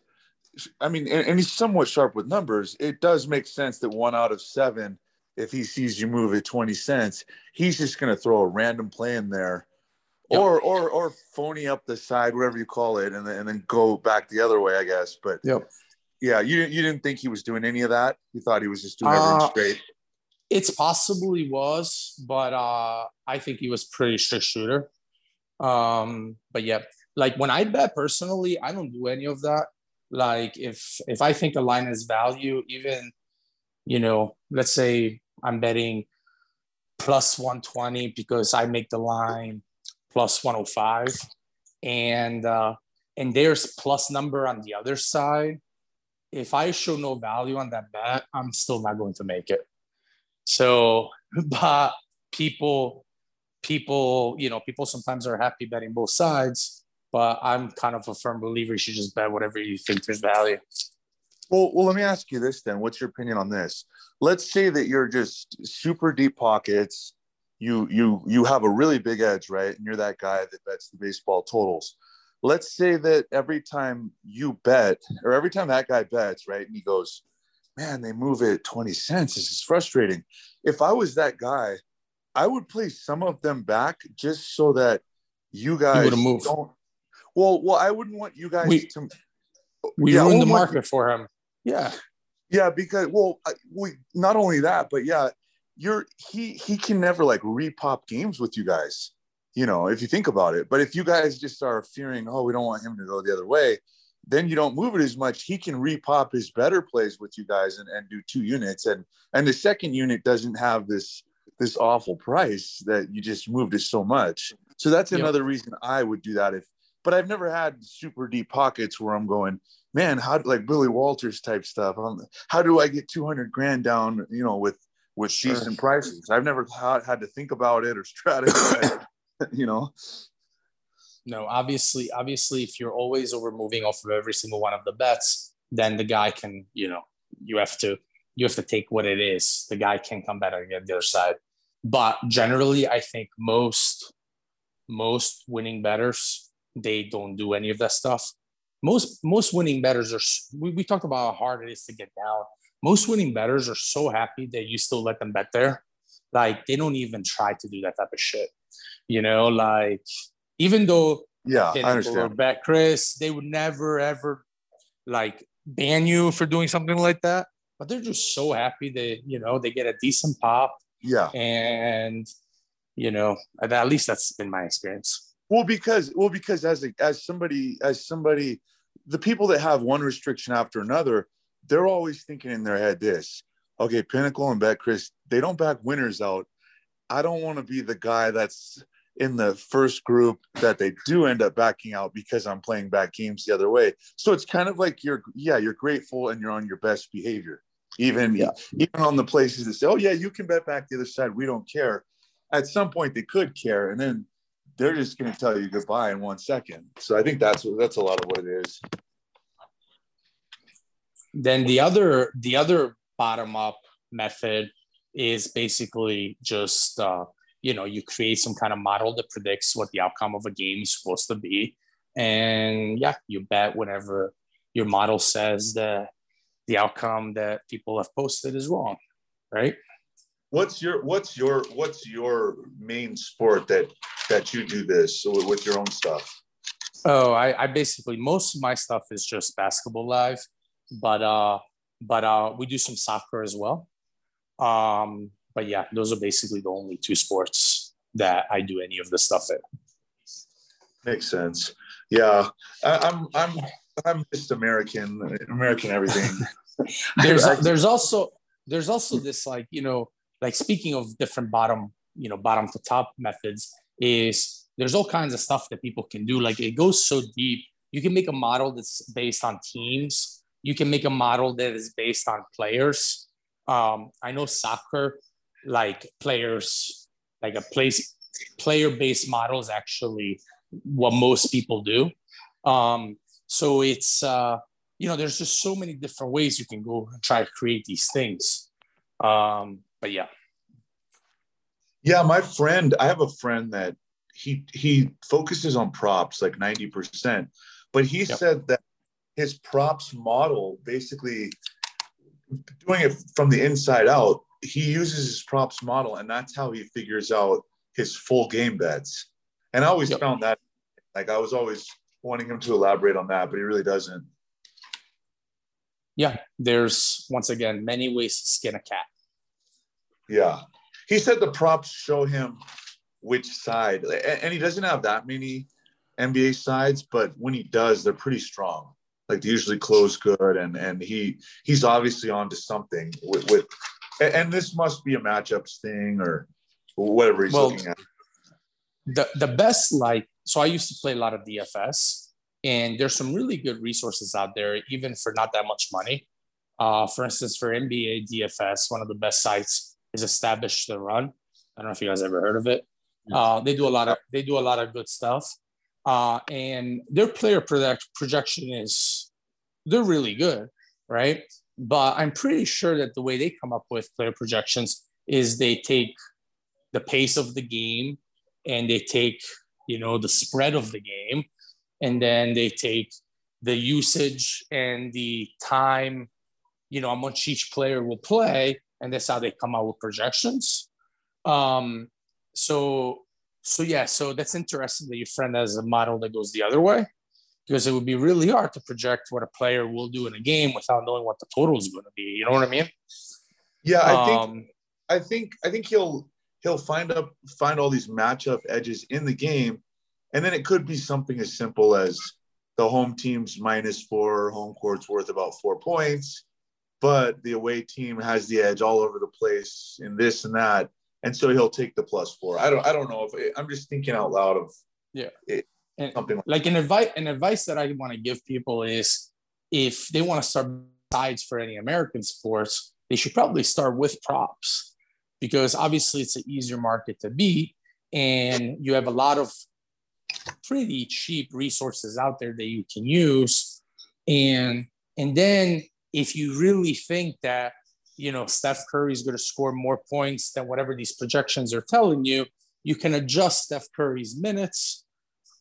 I mean, and, and he's somewhat sharp with numbers, it does make sense that one out of seven, if he sees you move at 20 cents, he's just gonna throw a random play in there Yep. Or or or phony up the side, whatever you call it, and then and then go back the other way, I guess. But yep. yeah, you didn't you didn't think he was doing any of that. You thought he was just doing everything uh, straight. It's possible he was, but uh, I think he was pretty strict shooter. Um, but yeah, like when I bet personally, I don't do any of that. Like if if I think a line has value, even you know, let's say I'm betting plus 120 because I make the line plus 105 and uh, and there's plus number on the other side if i show no value on that bet i'm still not going to make it so but people people you know people sometimes are happy betting both sides but i'm kind of a firm believer you should just bet whatever you think there's value well, well let me ask you this then what's your opinion on this let's say that you're just super deep pockets you you you have a really big edge, right? And you're that guy that bets the baseball totals. Let's say that every time you bet, or every time that guy bets, right, and he goes, "Man, they move it 20 cents. This is frustrating." If I was that guy, I would play some of them back just so that you guys don't. Well, well, I wouldn't want you guys we, to. We yeah, ruined oh the market for him. Yeah. Yeah, because well, we not only that, but yeah, you're he he can never like repop games with you guys you know if you think about it but if you guys just are fearing oh we don't want him to go the other way then you don't move it as much. He can repop his better plays with you guys and, and do two units. And and the second unit doesn't have this this awful price that you just moved it so much. So that's another yep. reason I would do that if but I've never had super deep pockets where I'm going, man, how like Billy Walters type stuff. Um, how do I get 200 grand down, you know, with with sure. decent prices? I've never had, had to think about it or strategize, you know. No, obviously, obviously, if you're always over moving off of every single one of the bets, then the guy can, you know, you have to you have to take what it is. The guy can come better again the other side. But generally, I think most most winning betters they don't do any of that stuff. Most most winning betters are. We, we talked about how hard it is to get down. Most winning betters are so happy that you still let them bet there. Like they don't even try to do that type of shit. You know, like even though yeah, I understand. BetCRIS, they would never ever like ban you for doing something like that. But they're just so happy that you know they get a decent pop. Yeah, and you know at least that's been my experience. Well, because well, because as a, as somebody as somebody, the people that have one restriction after another, they're always thinking in their head this. Okay, Pinnacle and BetCRIS, they don't back winners out. I don't want to be the guy that's in the first group that they do end up backing out because I'm playing back games the other way. So it's kind of like you're yeah, you're grateful and you're on your best behavior. Even yeah. even on the places that say, Oh yeah, you can bet back the other side, we don't care. At some point they could care. And then they're just going to tell you goodbye in one second. So I think that's what that's a lot of what it is. Then the other the other bottom up method is basically just uh, you know you create some kind of model that predicts what the outcome of a game is supposed to be, and yeah, you bet whenever your model says that the outcome that people have posted is wrong, right? what's your what's your what's your main sport that that you do this with your own stuff? Oh I, I basically most of my stuff is just basketball live but uh but uh we do some soccer as well. Um but yeah those are basically the only two sports that i do any of the stuff in makes sense yeah I, i'm i'm i'm just american american everything there's there's also there's also this like you know like speaking of different bottom, you know, bottom to top methods, is there's all kinds of stuff that people can do. Like it goes so deep. You can make a model that's based on teams. You can make a model that is based on players. Um, I know soccer, like players, like a place player-based model is actually what most people do. Um, so it's uh, you know, there's just so many different ways you can go and try to create these things. Um, but yeah. Yeah, my friend, I have a friend that he he focuses on props like 90%, but he yep. said that his props model basically doing it from the inside out, he uses his props model and that's how he figures out his full game bets. And I always yep. found that like I was always wanting him to elaborate on that, but he really doesn't. Yeah, there's once again many ways to skin a cat. Yeah. He said the props show him which side, and he doesn't have that many NBA sides, but when he does, they're pretty strong. Like they usually close good, and and he he's obviously onto something with, with and this must be a matchups thing or whatever he's well, looking at. The the best like so I used to play a lot of DFS, and there's some really good resources out there, even for not that much money. Uh, for instance, for NBA DFS, one of the best sites is Establish The Run. I don't know if you guys ever heard of it. Uh, they do a lot of they do a lot of good stuff, uh, and their player project, projection is they're really good, right? But I'm pretty sure that the way they come up with player projections is they take the pace of the game and they take you know the spread of the game, and then they take the usage and the time, you know, how much each player will play, and that's how they come out with projections. Um, so so yeah, so that's interesting that your friend has a model that goes the other way, because it would be really hard to project what a player will do in a game without knowing what the total is going to be. You know what I mean? Yeah, I think um, I think I think he'll he'll find up find all these matchup edges in the game, and then it could be something as simple as the home team's minus four, home court's worth about four points, but the away team has the edge all over the place in this and that, and so he'll take the plus four. I don't I don't know if I'm just thinking out loud of yeah it, and something like, like an advice an advice that I want to give people is if they want to start sides for any American sports, they should probably start with props. Because obviously it's an easier market to beat and you have a lot of pretty cheap resources out there that you can use. And and then if you really think that you know Steph Curry is going to score more points than whatever these projections are telling you you can adjust Steph Curry's minutes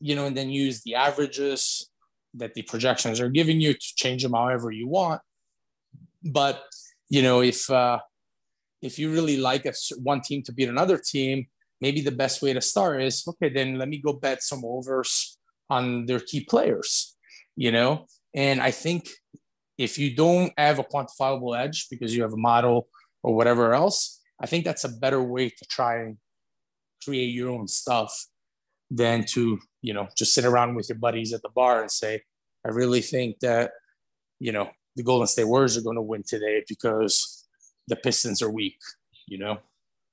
you know and then use the averages that the projections are giving you to change them however you want. But you know if uh if you really like a, one team to beat another team maybe the best way to start is okay then let me go bet some overs on their key players you know? And i think if you don't have a quantifiable edge because you have a model or whatever else i think that's a better way to try and create your own stuff than to you know just sit around with your buddies at the bar and say i really think that you know the golden state warriors are going to win today because the pistons are weak you know?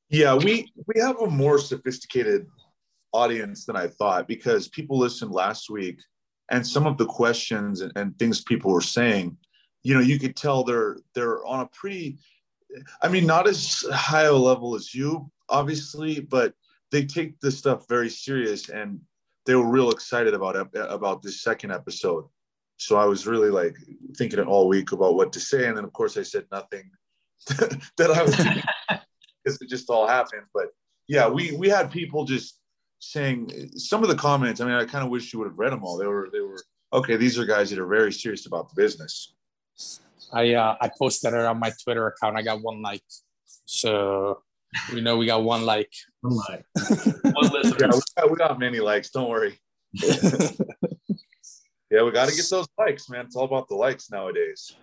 Yeah, we we have a more sophisticated audience than I thought because people listened last week and some of the questions and, and things people were saying, you know, you could tell they're they're on a pretty I mean, not as high a level as you, obviously, but they take this stuff very serious and they were real excited about about this second episode. So I was really like thinking it all week about what to say, and then of course I said nothing that I was because it just all happened. But yeah, we we had people just saying some of the comments. I mean, I kind of wish you would have read them all. They were they were okay. These are guys that are very serious about the business. I uh, I posted it on my Twitter account. I got one like, so you know we got one like. One like. one listener. Yeah, we got, we got many likes. Don't worry. yeah, we got to get those likes, man. It's all about the likes nowadays.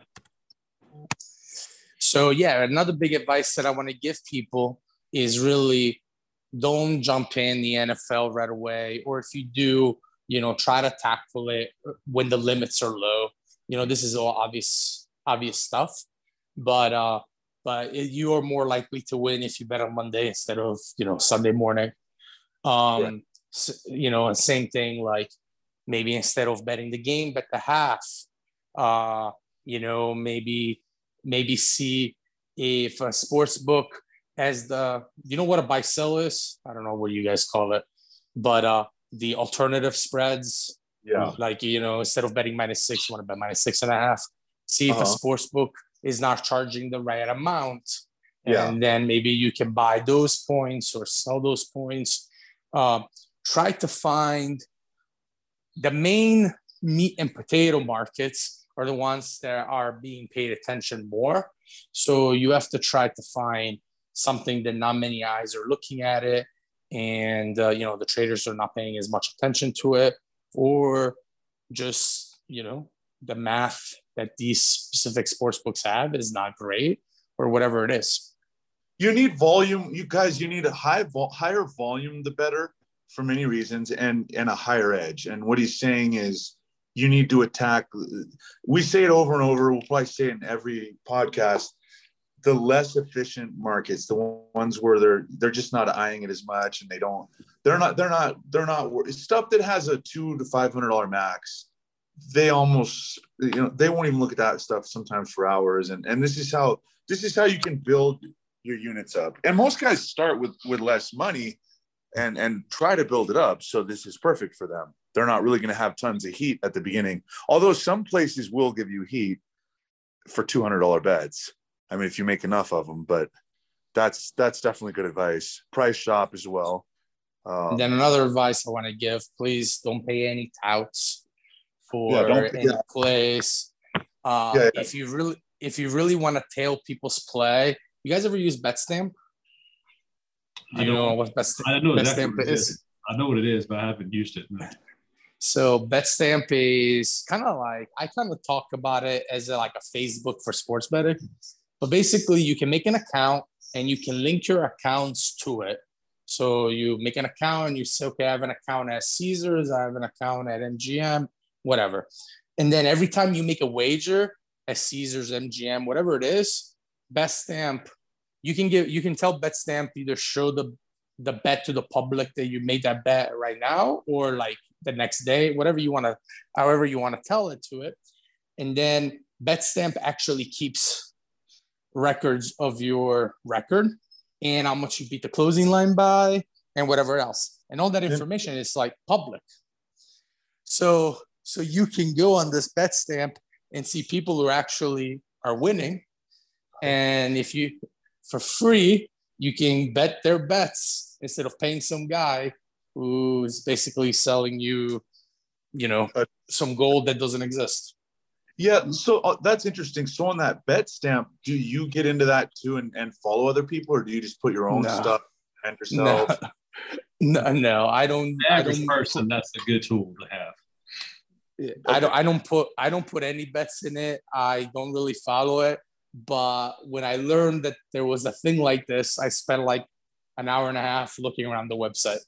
So yeah, another big advice that I want to give people is really don't jump in the NFL right away, or if you do, you know, try to tackle it when the limits are low. You know, this is all obvious obvious stuff, but uh, but you are more likely to win if you bet on Monday instead of you know Sunday morning. Um, yeah. so, you know, and same thing like maybe instead of betting the game, bet the half. Uh, you know, maybe maybe see if a sports book has the you know what a buy sell is i don't know what you guys call it but uh the alternative spreads yeah like you know instead of betting minus six you want to bet minus six and a half see if uh-huh. a sports book is not charging the right amount yeah. and then maybe you can buy those points or sell those points uh, try to find the main meat and potato markets are the ones that are being paid attention more. So you have to try to find something that not many eyes are looking at it, and uh, you know the traders are not paying as much attention to it, or just you know the math that these specific sports books have is not great, or whatever it is. You need volume, you guys. You need a high vol- higher volume, the better for many reasons, and and a higher edge. And what he's saying is you need to attack. We say it over and over. We'll probably say it in every podcast. The less efficient markets, the ones where they're they're just not eyeing it as much, and they don't. They're not. They're not. They're not. Stuff that has a two to five hundred dollar max. They almost, you know, they won't even look at that stuff sometimes for hours. And and this is how this is how you can build your units up. And most guys start with with less money, and and try to build it up. So this is perfect for them they're not really going to have tons of heat at the beginning. Although some places will give you heat for $200 beds. I mean, if you make enough of them, but that's that's definitely good advice. Price shop as well. Um, then another advice I want to give: please don't pay any touts for yeah, any yeah. plays. Uh, yeah, yeah. If you really if you really want to tail people's play, you guys ever use BetStamp? Do you know, know what BetStamp, I know BetStamp is? I know what it is, but I haven't used it. No. So BetStamp is kind of like I kind of talk about it as a, like a Facebook for sports betting. But basically, you can make an account and you can link your accounts to it. So you make an account and you say, okay, I have an account at Caesars, I have an account at MGM, whatever. And then every time you make a wager at Caesars, MGM, whatever it is, BetStamp, you can give you can tell BetStamp either show the the bet to the public that you made that bet right now or like the next day, whatever you want to, however you want to tell it to it. And then BetStamp actually keeps records of your record and how much you beat the closing line by and whatever else. And all that information is like public. So so you can go on this bet stamp and see people who actually are winning. And if you for free, you can bet their bets instead of paying some guy who's basically selling you, you know, some gold that doesn't exist. Yeah, so uh, that's interesting. So on that bet stamp, do you get into that too and, and follow other people, or do you just put your own no. stuff and yourself? No. no, no, I don't. The average I don't person, that's a good tool to have. Okay. I don't. I don't put. I don't put any bets in it. I don't really follow it. But when I learned that there was a thing like this, I spent like an hour and a half looking around the website.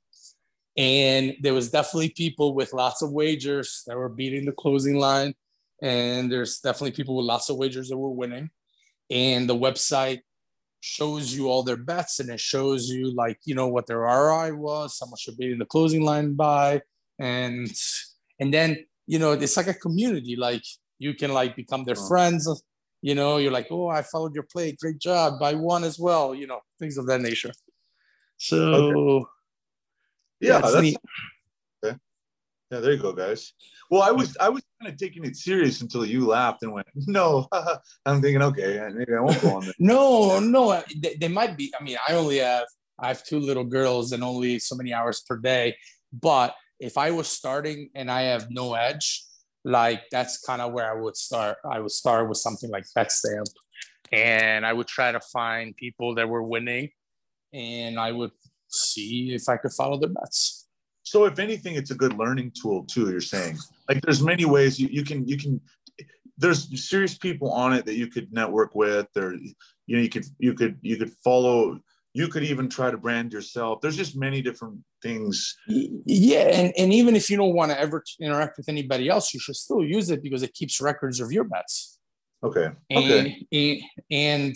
And there was definitely people with lots of wagers that were beating the closing line. And there's definitely people with lots of wagers that were winning. And the website shows you all their bets and it shows you like, you know, what their ROI was, how much they're beating the closing line by. And and then, you know, it's like a community. Like you can like become their friends. You know, you're like, oh, I followed your play. Great job. Buy one as well, you know, things of that nature. So okay. yeah, that's, neat. Okay. Yeah, there you go, guys. Well, I was I was kind of taking it serious until you laughed and went, "No." I'm thinking, okay, maybe I won't go on there. no, no, they, they might be. I mean, I only have I have two little girls and only so many hours per day. But if I was starting and I have no edge, like that's kind of where I would start. I would start with something like BetStamp, and I would try to find people that were winning and I would see if I could follow their bets. So if anything, it's a good learning tool too. You're saying like there's many ways you, you can you can there's serious people on it that you could network with or you know you could you could you could follow you could even try to brand yourself there's just many different things yeah and, and even if you don't want to ever interact with anybody else you should still use it because it keeps records of your bets okay and, okay and and,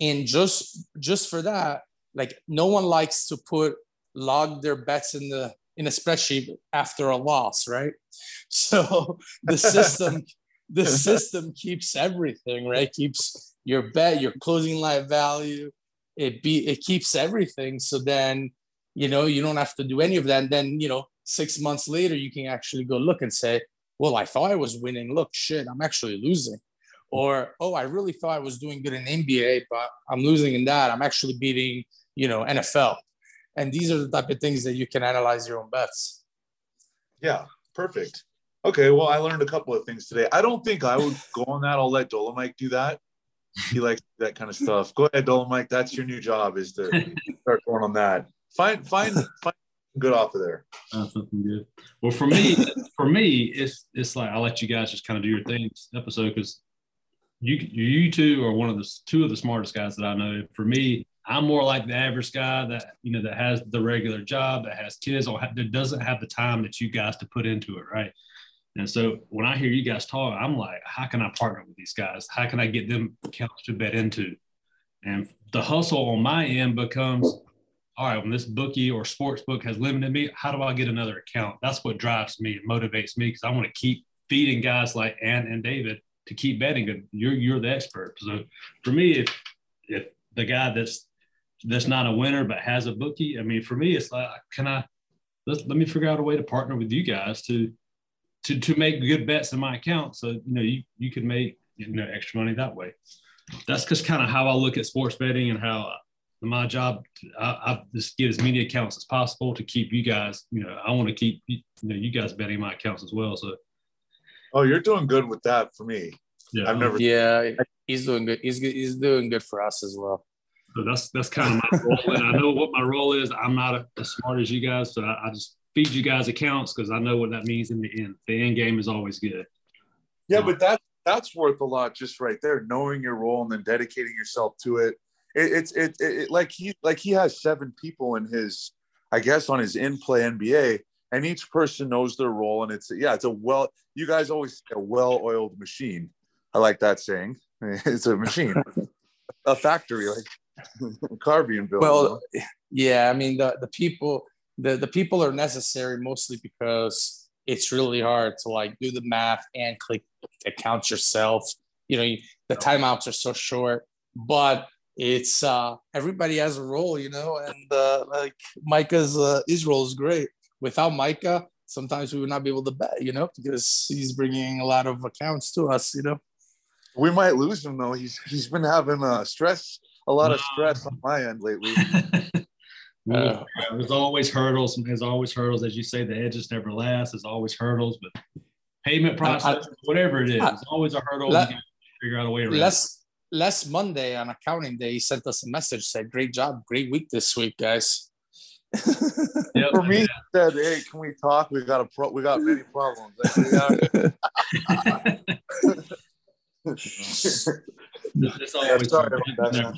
and just just for that like no one likes to put log their bets in the in a spreadsheet after a loss, right? So the system the system keeps everything, right? Keeps your bet, your closing line value. It be it keeps everything. So then, you know, you don't have to do any of that. And then, you know, six months later, you can actually go look and say, well, I thought I was winning. Look, shit, I'm actually losing. Or, oh, I really thought I was doing good in NBA, but I'm losing in that. I'm actually beating you know, NFL. And these are the type of things that you can analyze your own bets. Yeah, perfect. Okay, well, I learned a couple of things today. I don't think I would go on that. I'll let Dolomite do that. He likes that kind of stuff. Go ahead, Dolomite. That's your new job is to start going on that. Find find find good off of there. Uh, something good. Well, for me, for me, it's it's like I'll let you guys just kind of do your thing episode because you you two are one of the two of the smartest guys that I know. For me, I'm more like the average guy that you know that has the regular job, that has kids, or that doesn't have the time that you guys to put into it, right? And so when I hear you guys talk, I'm like, how can I partner with these guys? How can I get them accounts to bet into? And the hustle on my end becomes, all right, when this bookie or sports book has limited me, how do I get another account? That's what drives me and motivates me because I want to keep feeding guys like Ant and David to keep betting. You're you're the expert. So for me, if if the guy that's that's not a winner but has a bookie. I mean, for me, it's like, can I let let me figure out a way to partner with you guys to to to make good bets in my account, so you know you you can make you know extra money that way. That's just kind of how I look at sports betting and how my job I, I, just get as many accounts as possible to keep you guys. You know, I want to keep you know you guys betting my accounts as well. So, oh, you're doing good with that for me. Yeah, I've never. Yeah, he's doing good. He's he's doing good for us as well. So that's that's kind of my role. and I know what my role is. I'm not a, as smart as you guys, so I, I just feed you guys accounts because I know what that means in the end. The end game is always good. Yeah, but that that's worth a lot just right there, knowing your role and then dedicating yourself to it. it it's it, it, it like he like he has seven people in his, I guess, on his in play NBA, and each person knows their role. And it's yeah, it's a well. You guys always say a well-oiled machine. I like that saying. It's a machine, a factory, like car being built. Well, yeah, I mean the the people the the people are necessary mostly because it's really hard to like do the math and click account yourself. You know, the timeouts are so short, but it's uh everybody has a role, you know, and uh, like Micah's uh, his role is great. Without Micah, sometimes we would not be able to bet, you know, because he's bringing a lot of accounts to us, you know. We might lose him though. He's he's been having uh, stress, a lot of stress on my end lately. uh, there's always hurdles. There's always hurdles, as you say. The edges never last. There's always hurdles, but payment process, I, whatever it is, I, it's always a hurdle. Let, figure out a way around. Last last Monday on accounting day, he sent us a message said, "Great job, great week this week, guys." yep. For me, said, "Hey, can we talk? We got a pro. We got many problems." it's always yeah,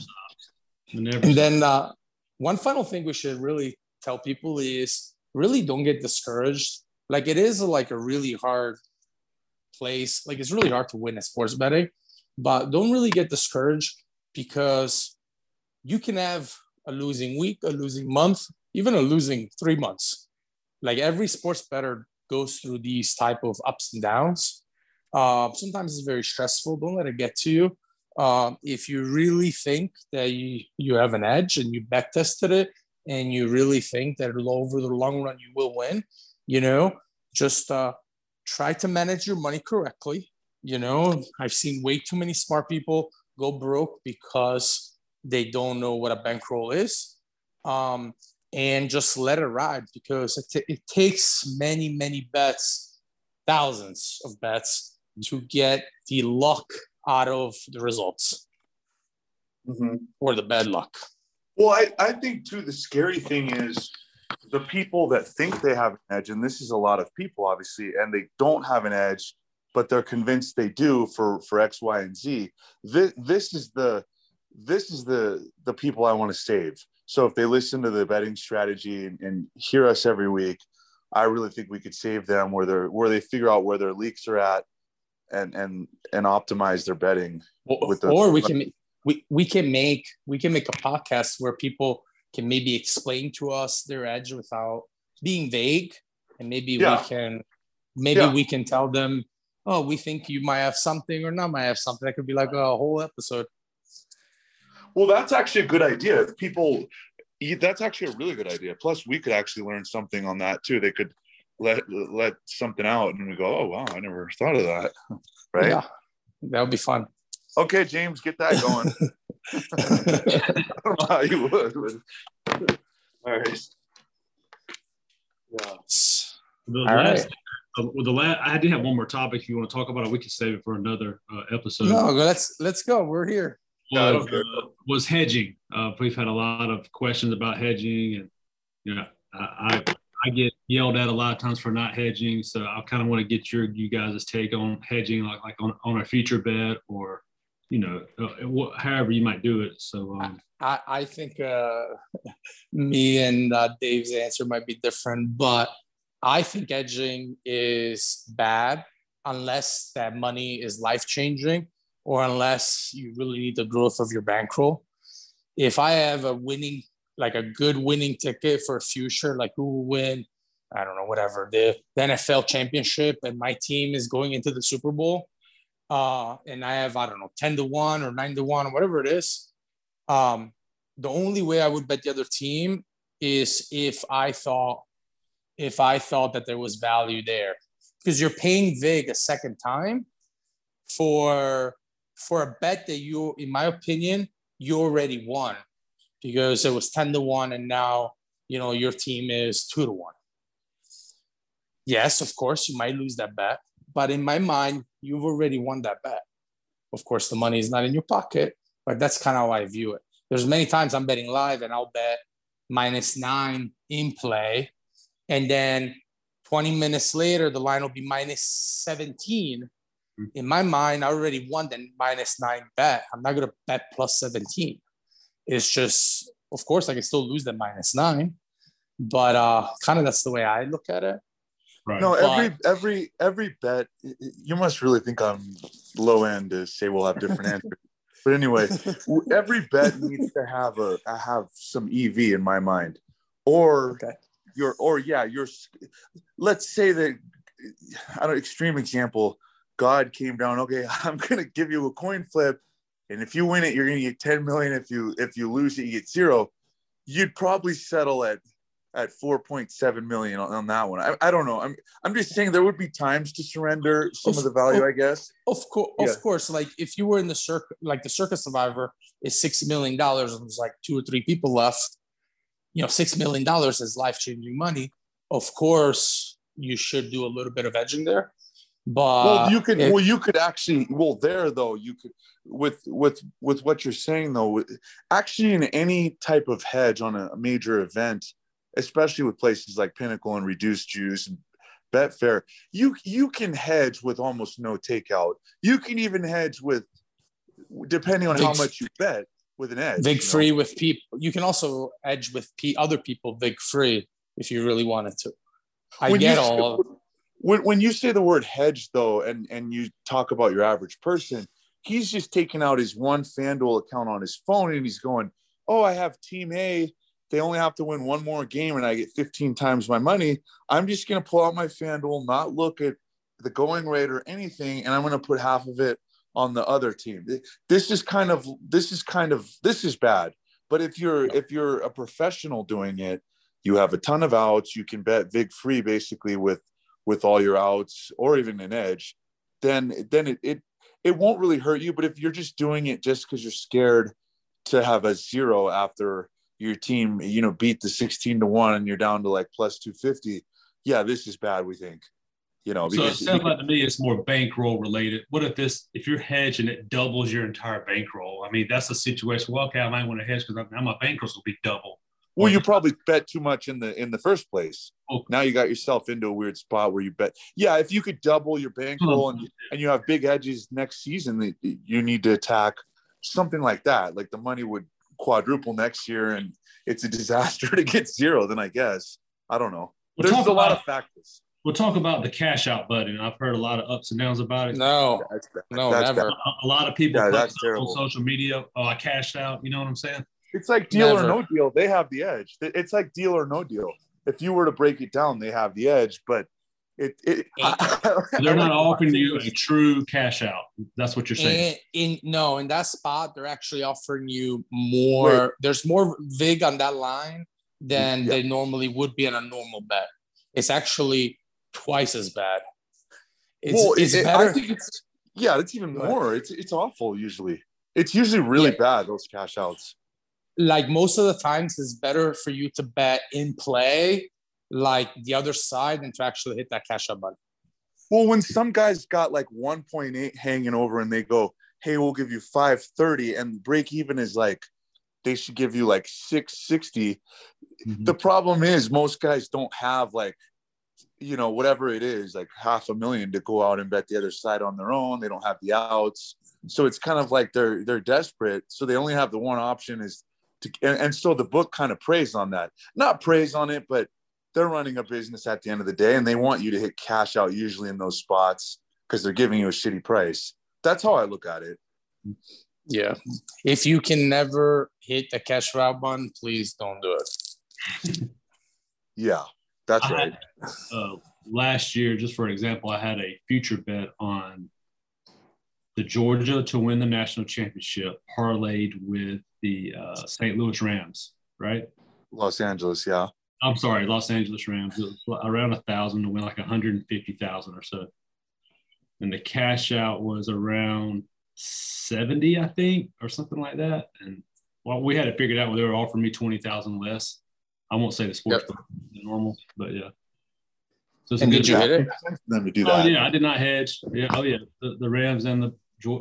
never and then uh, one final thing we should really tell people is really don't get discouraged. Like it is like a really hard place. Like it's really hard to win sports betting, but don't really get discouraged because you can have a losing week, a losing month, even a losing three months. Like every sports better goes through these type of ups and downs. Uh, sometimes it's very stressful. Don't let it get to you. Uh, if you really think that you, you have an edge and you back tested it and you really think that over the long run you will win, you know, just uh, try to manage your money correctly. You know, I've seen way too many smart people go broke because they don't know what a bankroll is. Um, and just let it ride because it, t- it takes many, many bets, thousands of bets to get the luck out of the results mm-hmm. or the bad luck. Well, I, I think too, the scary thing is the people that think they have an edge, and this is a lot of people, obviously, and they don't have an edge, but they're convinced they do for for X, Y, and Z. This, this is the this is the the people I want to save. So if they listen to the betting strategy and, and hear us every week, I really think we could save them where they're where they figure out where their leaks are at and and and optimize their betting with the, or we can we, we can make we can make a podcast where people can maybe explain to us their edge without being vague. And maybe yeah. we can maybe yeah. we can tell them oh we think you might have something or not might have something. That could be like a whole episode. Well that's actually a good idea. If people that's actually a really good idea. Plus we could actually learn something on that too. They could let let something out and we go oh wow i never thought of that right yeah that would be fun okay james get that going i don't know how you would but... all right yeah the all last, right. Uh, the last, I did have one more topic. If you want to talk about it, we can save it for another uh, episode. No, let's let's go. We're here. Was, uh, was hedging. Uh, we've had a lot of questions about hedging, and you know, I, I I get yelled at a lot of times for not hedging. So I kind of want to get your you guys' take on hedging, like like on, on a future bet or you know uh, however you might do it. So um, I I think uh, me and uh, Dave's answer might be different, but I think hedging is bad unless that money is life changing or unless you really need the growth of your bankroll. If I have a winning like a good winning ticket for a future, like who will win, I don't know, whatever, the, the NFL championship, and my team is going into the Super Bowl, uh, and I have, I don't know, 10 to 1 or 9 to 1 or whatever it is. Um, the only way I would bet the other team is if I thought if I thought that there was value there. Because you're paying Vig a second time for for a bet that you, in my opinion, you already won because it was 10 to 1 and now you know your team is 2 to 1 yes of course you might lose that bet but in my mind you've already won that bet. Of course the money is not in your pocket but that's kind of how i view it. There's many times i'm betting live and i'll bet minus 9 in play and then 20 minutes later the line will be minus 17 hmm. in my mind i already won the minus 9 bet. I'm not going to bet plus 17 it's just, of course, I can still lose the minus nine, but uh, kind of that's the way I look at it. Right. No, But- every every every bet. You must really think I'm low end to say we'll have different answers. But anyway, every bet needs to have a have some EV in my mind, or Okay. your or yeah, your. Let's say that I don't extreme example. God came down. Okay, I'm gonna give you a coin flip, and if you win it, you're gonna get 10 million. If you if you lose it, you get zero. You'd probably settle at at 4.7 million on, on that one. I, I don't know. I'm I'm just saying there would be times to surrender some of the value, I guess. Of course, Yeah. of course. Like if you were in the circuit, like the Circa Survivor is six million dollars, and there's like two or three people left. You know, six million dollars is life changing money. Of course, you should do a little bit of edging there. But well, you could if- well you could actually well there though you could with with with what you're saying though actually in any type of hedge on a major event, especially with places like Pinnacle and Reduced Juice and Betfair, you you can hedge with almost no takeout. You can even hedge with depending on how much you bet with an edge. vig you know? free with people. You can also edge with P- other people vig free if you really wanted to. I When get you- all. Of, when when you say the word hedge though and and you talk about your average person he's just taking out his one fanduel account on his phone and he's going oh i have team a they only have to win one more game and i get 15 times my money i'm just going to pull out my fanduel not look at the going rate or anything and i'm going to put half of it on the other team. This is kind of this is kind of this is bad. But if you're if you're a professional doing it you have a ton of outs you can bet vig free basically with with all your outs or even an edge, then then it it, it won't really hurt you. But if you're just doing it just because you're scared to have a zero after your team, you know, beat the 16 to one and you're down to like plus 250, yeah, this is bad, we think. You know, So it sounds like to me it's more bankroll related. What if this, if you're hedging, it doubles your entire bankroll? I mean, that's a situation. Well, okay, I might want to hedge because now my bankrolls will be double. well, you probably bet too much in the in the first place. Oh. Now you got yourself into a weird spot where you bet. Yeah, if you could double your bankroll and hmm. and you have big edges next season that you need to attack something like that like the money would quadruple next year and it's a disaster to get zero then i guess i don't know We'll there's talk a lot about- of factors We'll talk about the cash out button. I've heard a lot of ups and downs about it. no, that's bad. no, That's never. A, a lot of people Yeah, post that's on social media. Oh, I cashed out. You know what I'm saying? it's like deal Never. or no deal they have the edge it's like deal or no deal if you were to break it down they have the edge but it, it They're not offering you a true cash out. That's what you're saying. In, in no, in that spot, they're actually offering you more. There's more vig on that line than Yeah. they normally would be on a normal bet. It's actually twice as bad. It's, well, it's it- better. I think it's yeah it's even more it's it's awful usually it's usually really Yeah. bad those cash outs like most of the times, it's better for you to bet in play, like the other side, and to actually hit that cash out button. Well, when some guys got like 1.8 hanging over and they go, hey, we'll give you 530 and break even is like they should give you like 660. Mhm. The problem is most guys don't have like, you know, whatever it is, like half a million to go out and bet the other side on their own. They don't have the outs. So it's kind of like they're they're desperate. So they only have the one option is to and, and so the book kind of preys on that. Not preys on it, but they're running a business at the end of the day and they want you to hit cash out usually in those spots because they're giving you a shitty price. That's how I look at it. Yeah. If you can never hit the cash out button, please don't do it. Yeah, that's I right. had, uh, last year, just for example, I had a future bet on the Georgia to win the national championship, parlayed with the uh, St. Louis Rams. Right? Los Angeles, yeah. I'm sorry, Los Angeles Rams. Around a thousand to win like 150,000 or so, and the cash out was around 70, I think, or something like that. And well, we had it figured out where they were offering me 20,000 less. I won't say the sports Yep. book normal, but yeah. So it's And good did you hit it? Makes sense for them to do Oh that. yeah, I did not hedge. Yeah, oh yeah, the, the Rams and the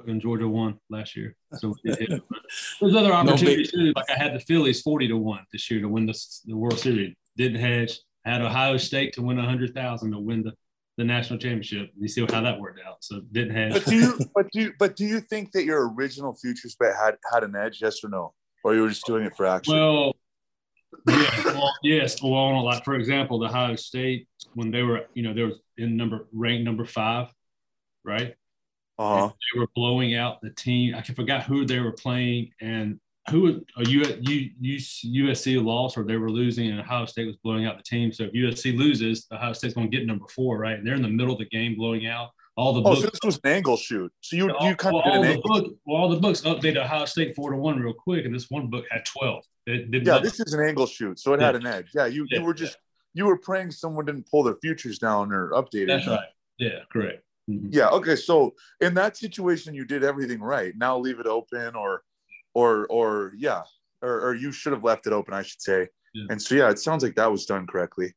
and Georgia won last year. So we did hit it. But there's other opportunities too. Like I had the Phillies forty to one this year to win the, the World Series. Didn't hedge. Had Ohio State to win a hundred thousand to win the, the national championship. You see how that worked out. So didn't hedge. But do you but do you, but do you think that your original futures bet had had an edge, yes or no? Or you were just doing it for action? Well, yeah, well, yes. Well, like for example, the Ohio State when they were, you know, they were in number ranked number five, right? Uh-huh. They were blowing out the team. I can forgot who they were playing and who are you you USC lost or they were losing and Ohio State was blowing out the team. So if USC loses, Ohio State's going to get number four, right? And they're in the middle of the game blowing out all the. Oh, books. so this was an angle shoot. So you all, you kind well, of all the book, well, all the books updated Ohio State four to one real quick, and this one book had twelve. It, yeah, this is an angle shoot, so it yeah. had an edge. Yeah, you yeah, you were just yeah. you were praying someone didn't pull their futures down or update it. That's right. Yeah, correct. Mm-hmm. Yeah. Okay. So in that situation, you did everything right. Now leave it open, or, or, or yeah, or, or you should have left it open, I should say. Yeah. And so yeah, it sounds like that was done correctly.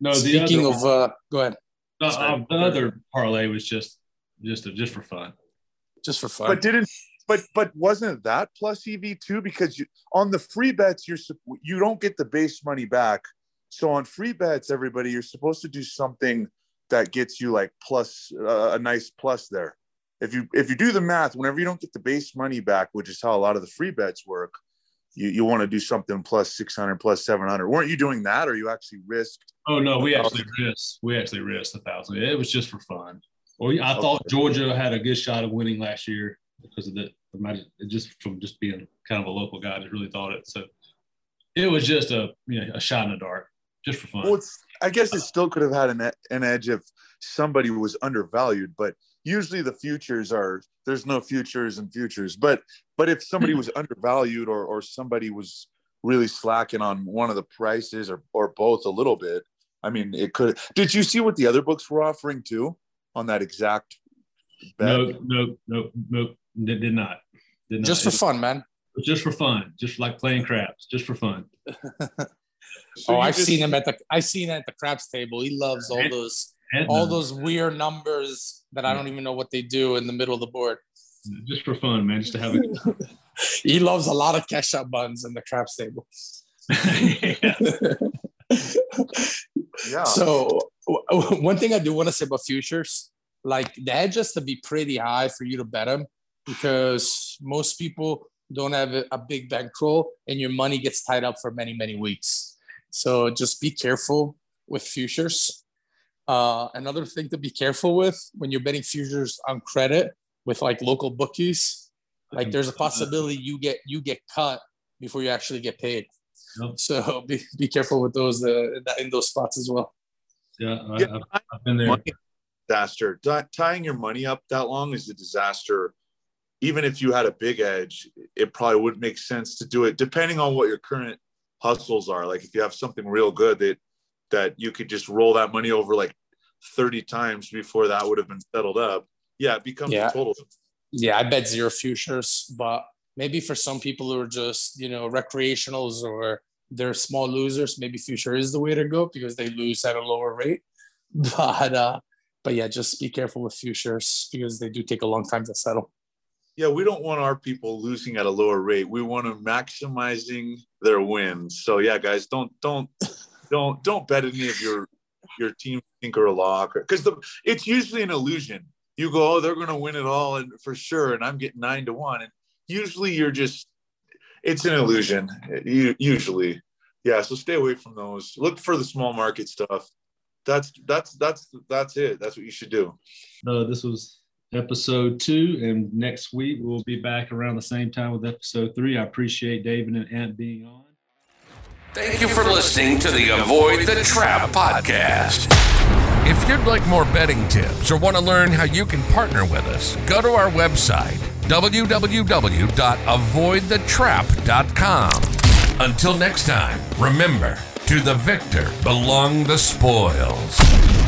No. Speaking other, of, uh, go ahead. The, uh, the other parlay was just just just for fun. Just for fun. But didn't but but wasn't that plus EV too? Because you on the free bets you're you don't get the base money back. So on free bets, everybody, you're supposed to do something that gets you like plus uh, a nice plus there. If you if you do the math, whenever you don't get the base money back, which is how a lot of the free bets work, you, you want to do something plus 600 plus 700 weren't you doing that or you actually risked? Oh no we actually risked. We actually risked a thousand. It was just for fun. Or i okay. thought georgia had a good shot of winning last year because of the just from just being kind of a local guy just really thought it. So it was just a you know a shot in the dark just for fun. Well, I guess it still could have had an, an edge if somebody was undervalued, but usually the futures are there's no futures and futures. But but if somebody hmm. was undervalued or or somebody was really slacking on one of the prices or or both a little bit, I mean, it could. Did you see what the other books were offering too on that exact? Bet? No, no, no, no. Did, did not. Did not. Just for fun, man. Just for fun, just like playing craps, just for fun. So oh, I've just, seen him at the I've seen him at the craps table. He loves all those all those weird numbers that I don't even know what they do in the middle of the board. Just for fun, man. Just to have it. he loves a lot of cash out buns in the craps table. yeah. So one thing I do want to say about futures, like the edge has to be pretty high for you to bet them because most people don't have a big bankroll and your money gets tied up for many many weeks so just be careful with futures. Uh, another thing to be careful with when you're betting futures on credit with like local bookies, like there's a possibility you get you get cut before you actually get paid. Yep. So be, be careful with those uh, in those spots as well. Yeah, I, yeah I've, I've been there. Disaster. tying your money up that long is a disaster. Even if you had a big edge, it probably would make sense to do it, depending on what your current hustles are. Like if you have something real good that that you could just roll that money over like 30 times before that would have been settled up. Yeah, it becomes yeah. a total. Yeah, I bet zero futures, but maybe for some people who are just, you know, recreationals or they're small losers, maybe future is the way to go because they lose at a lower rate. But uh but yeah, just be careful with futures because they do take a long time to settle yeah, we don't want our people losing at a lower rate. We want them maximizing their wins. So yeah, guys, don't don't don't don't bet any of your your team think or a lock because the it's usually an illusion. You go, oh, they're going to win it all and for sure, and I'm getting nine to one. And usually, you're just it's an illusion. Usually, yeah. So stay away from those. Look for the small market stuff. That's that's that's that's it. That's what you should do. No, this was episode two. And next week, we'll be back around the same time with episode three. I appreciate David and Ant being on. Thank you for listening to the Avoid the Trap podcast. If you'd like more betting tips or want to learn how you can partner with us, go to our website, www.avoidthetrap.com. Until next time, remember to the victor belong the spoils.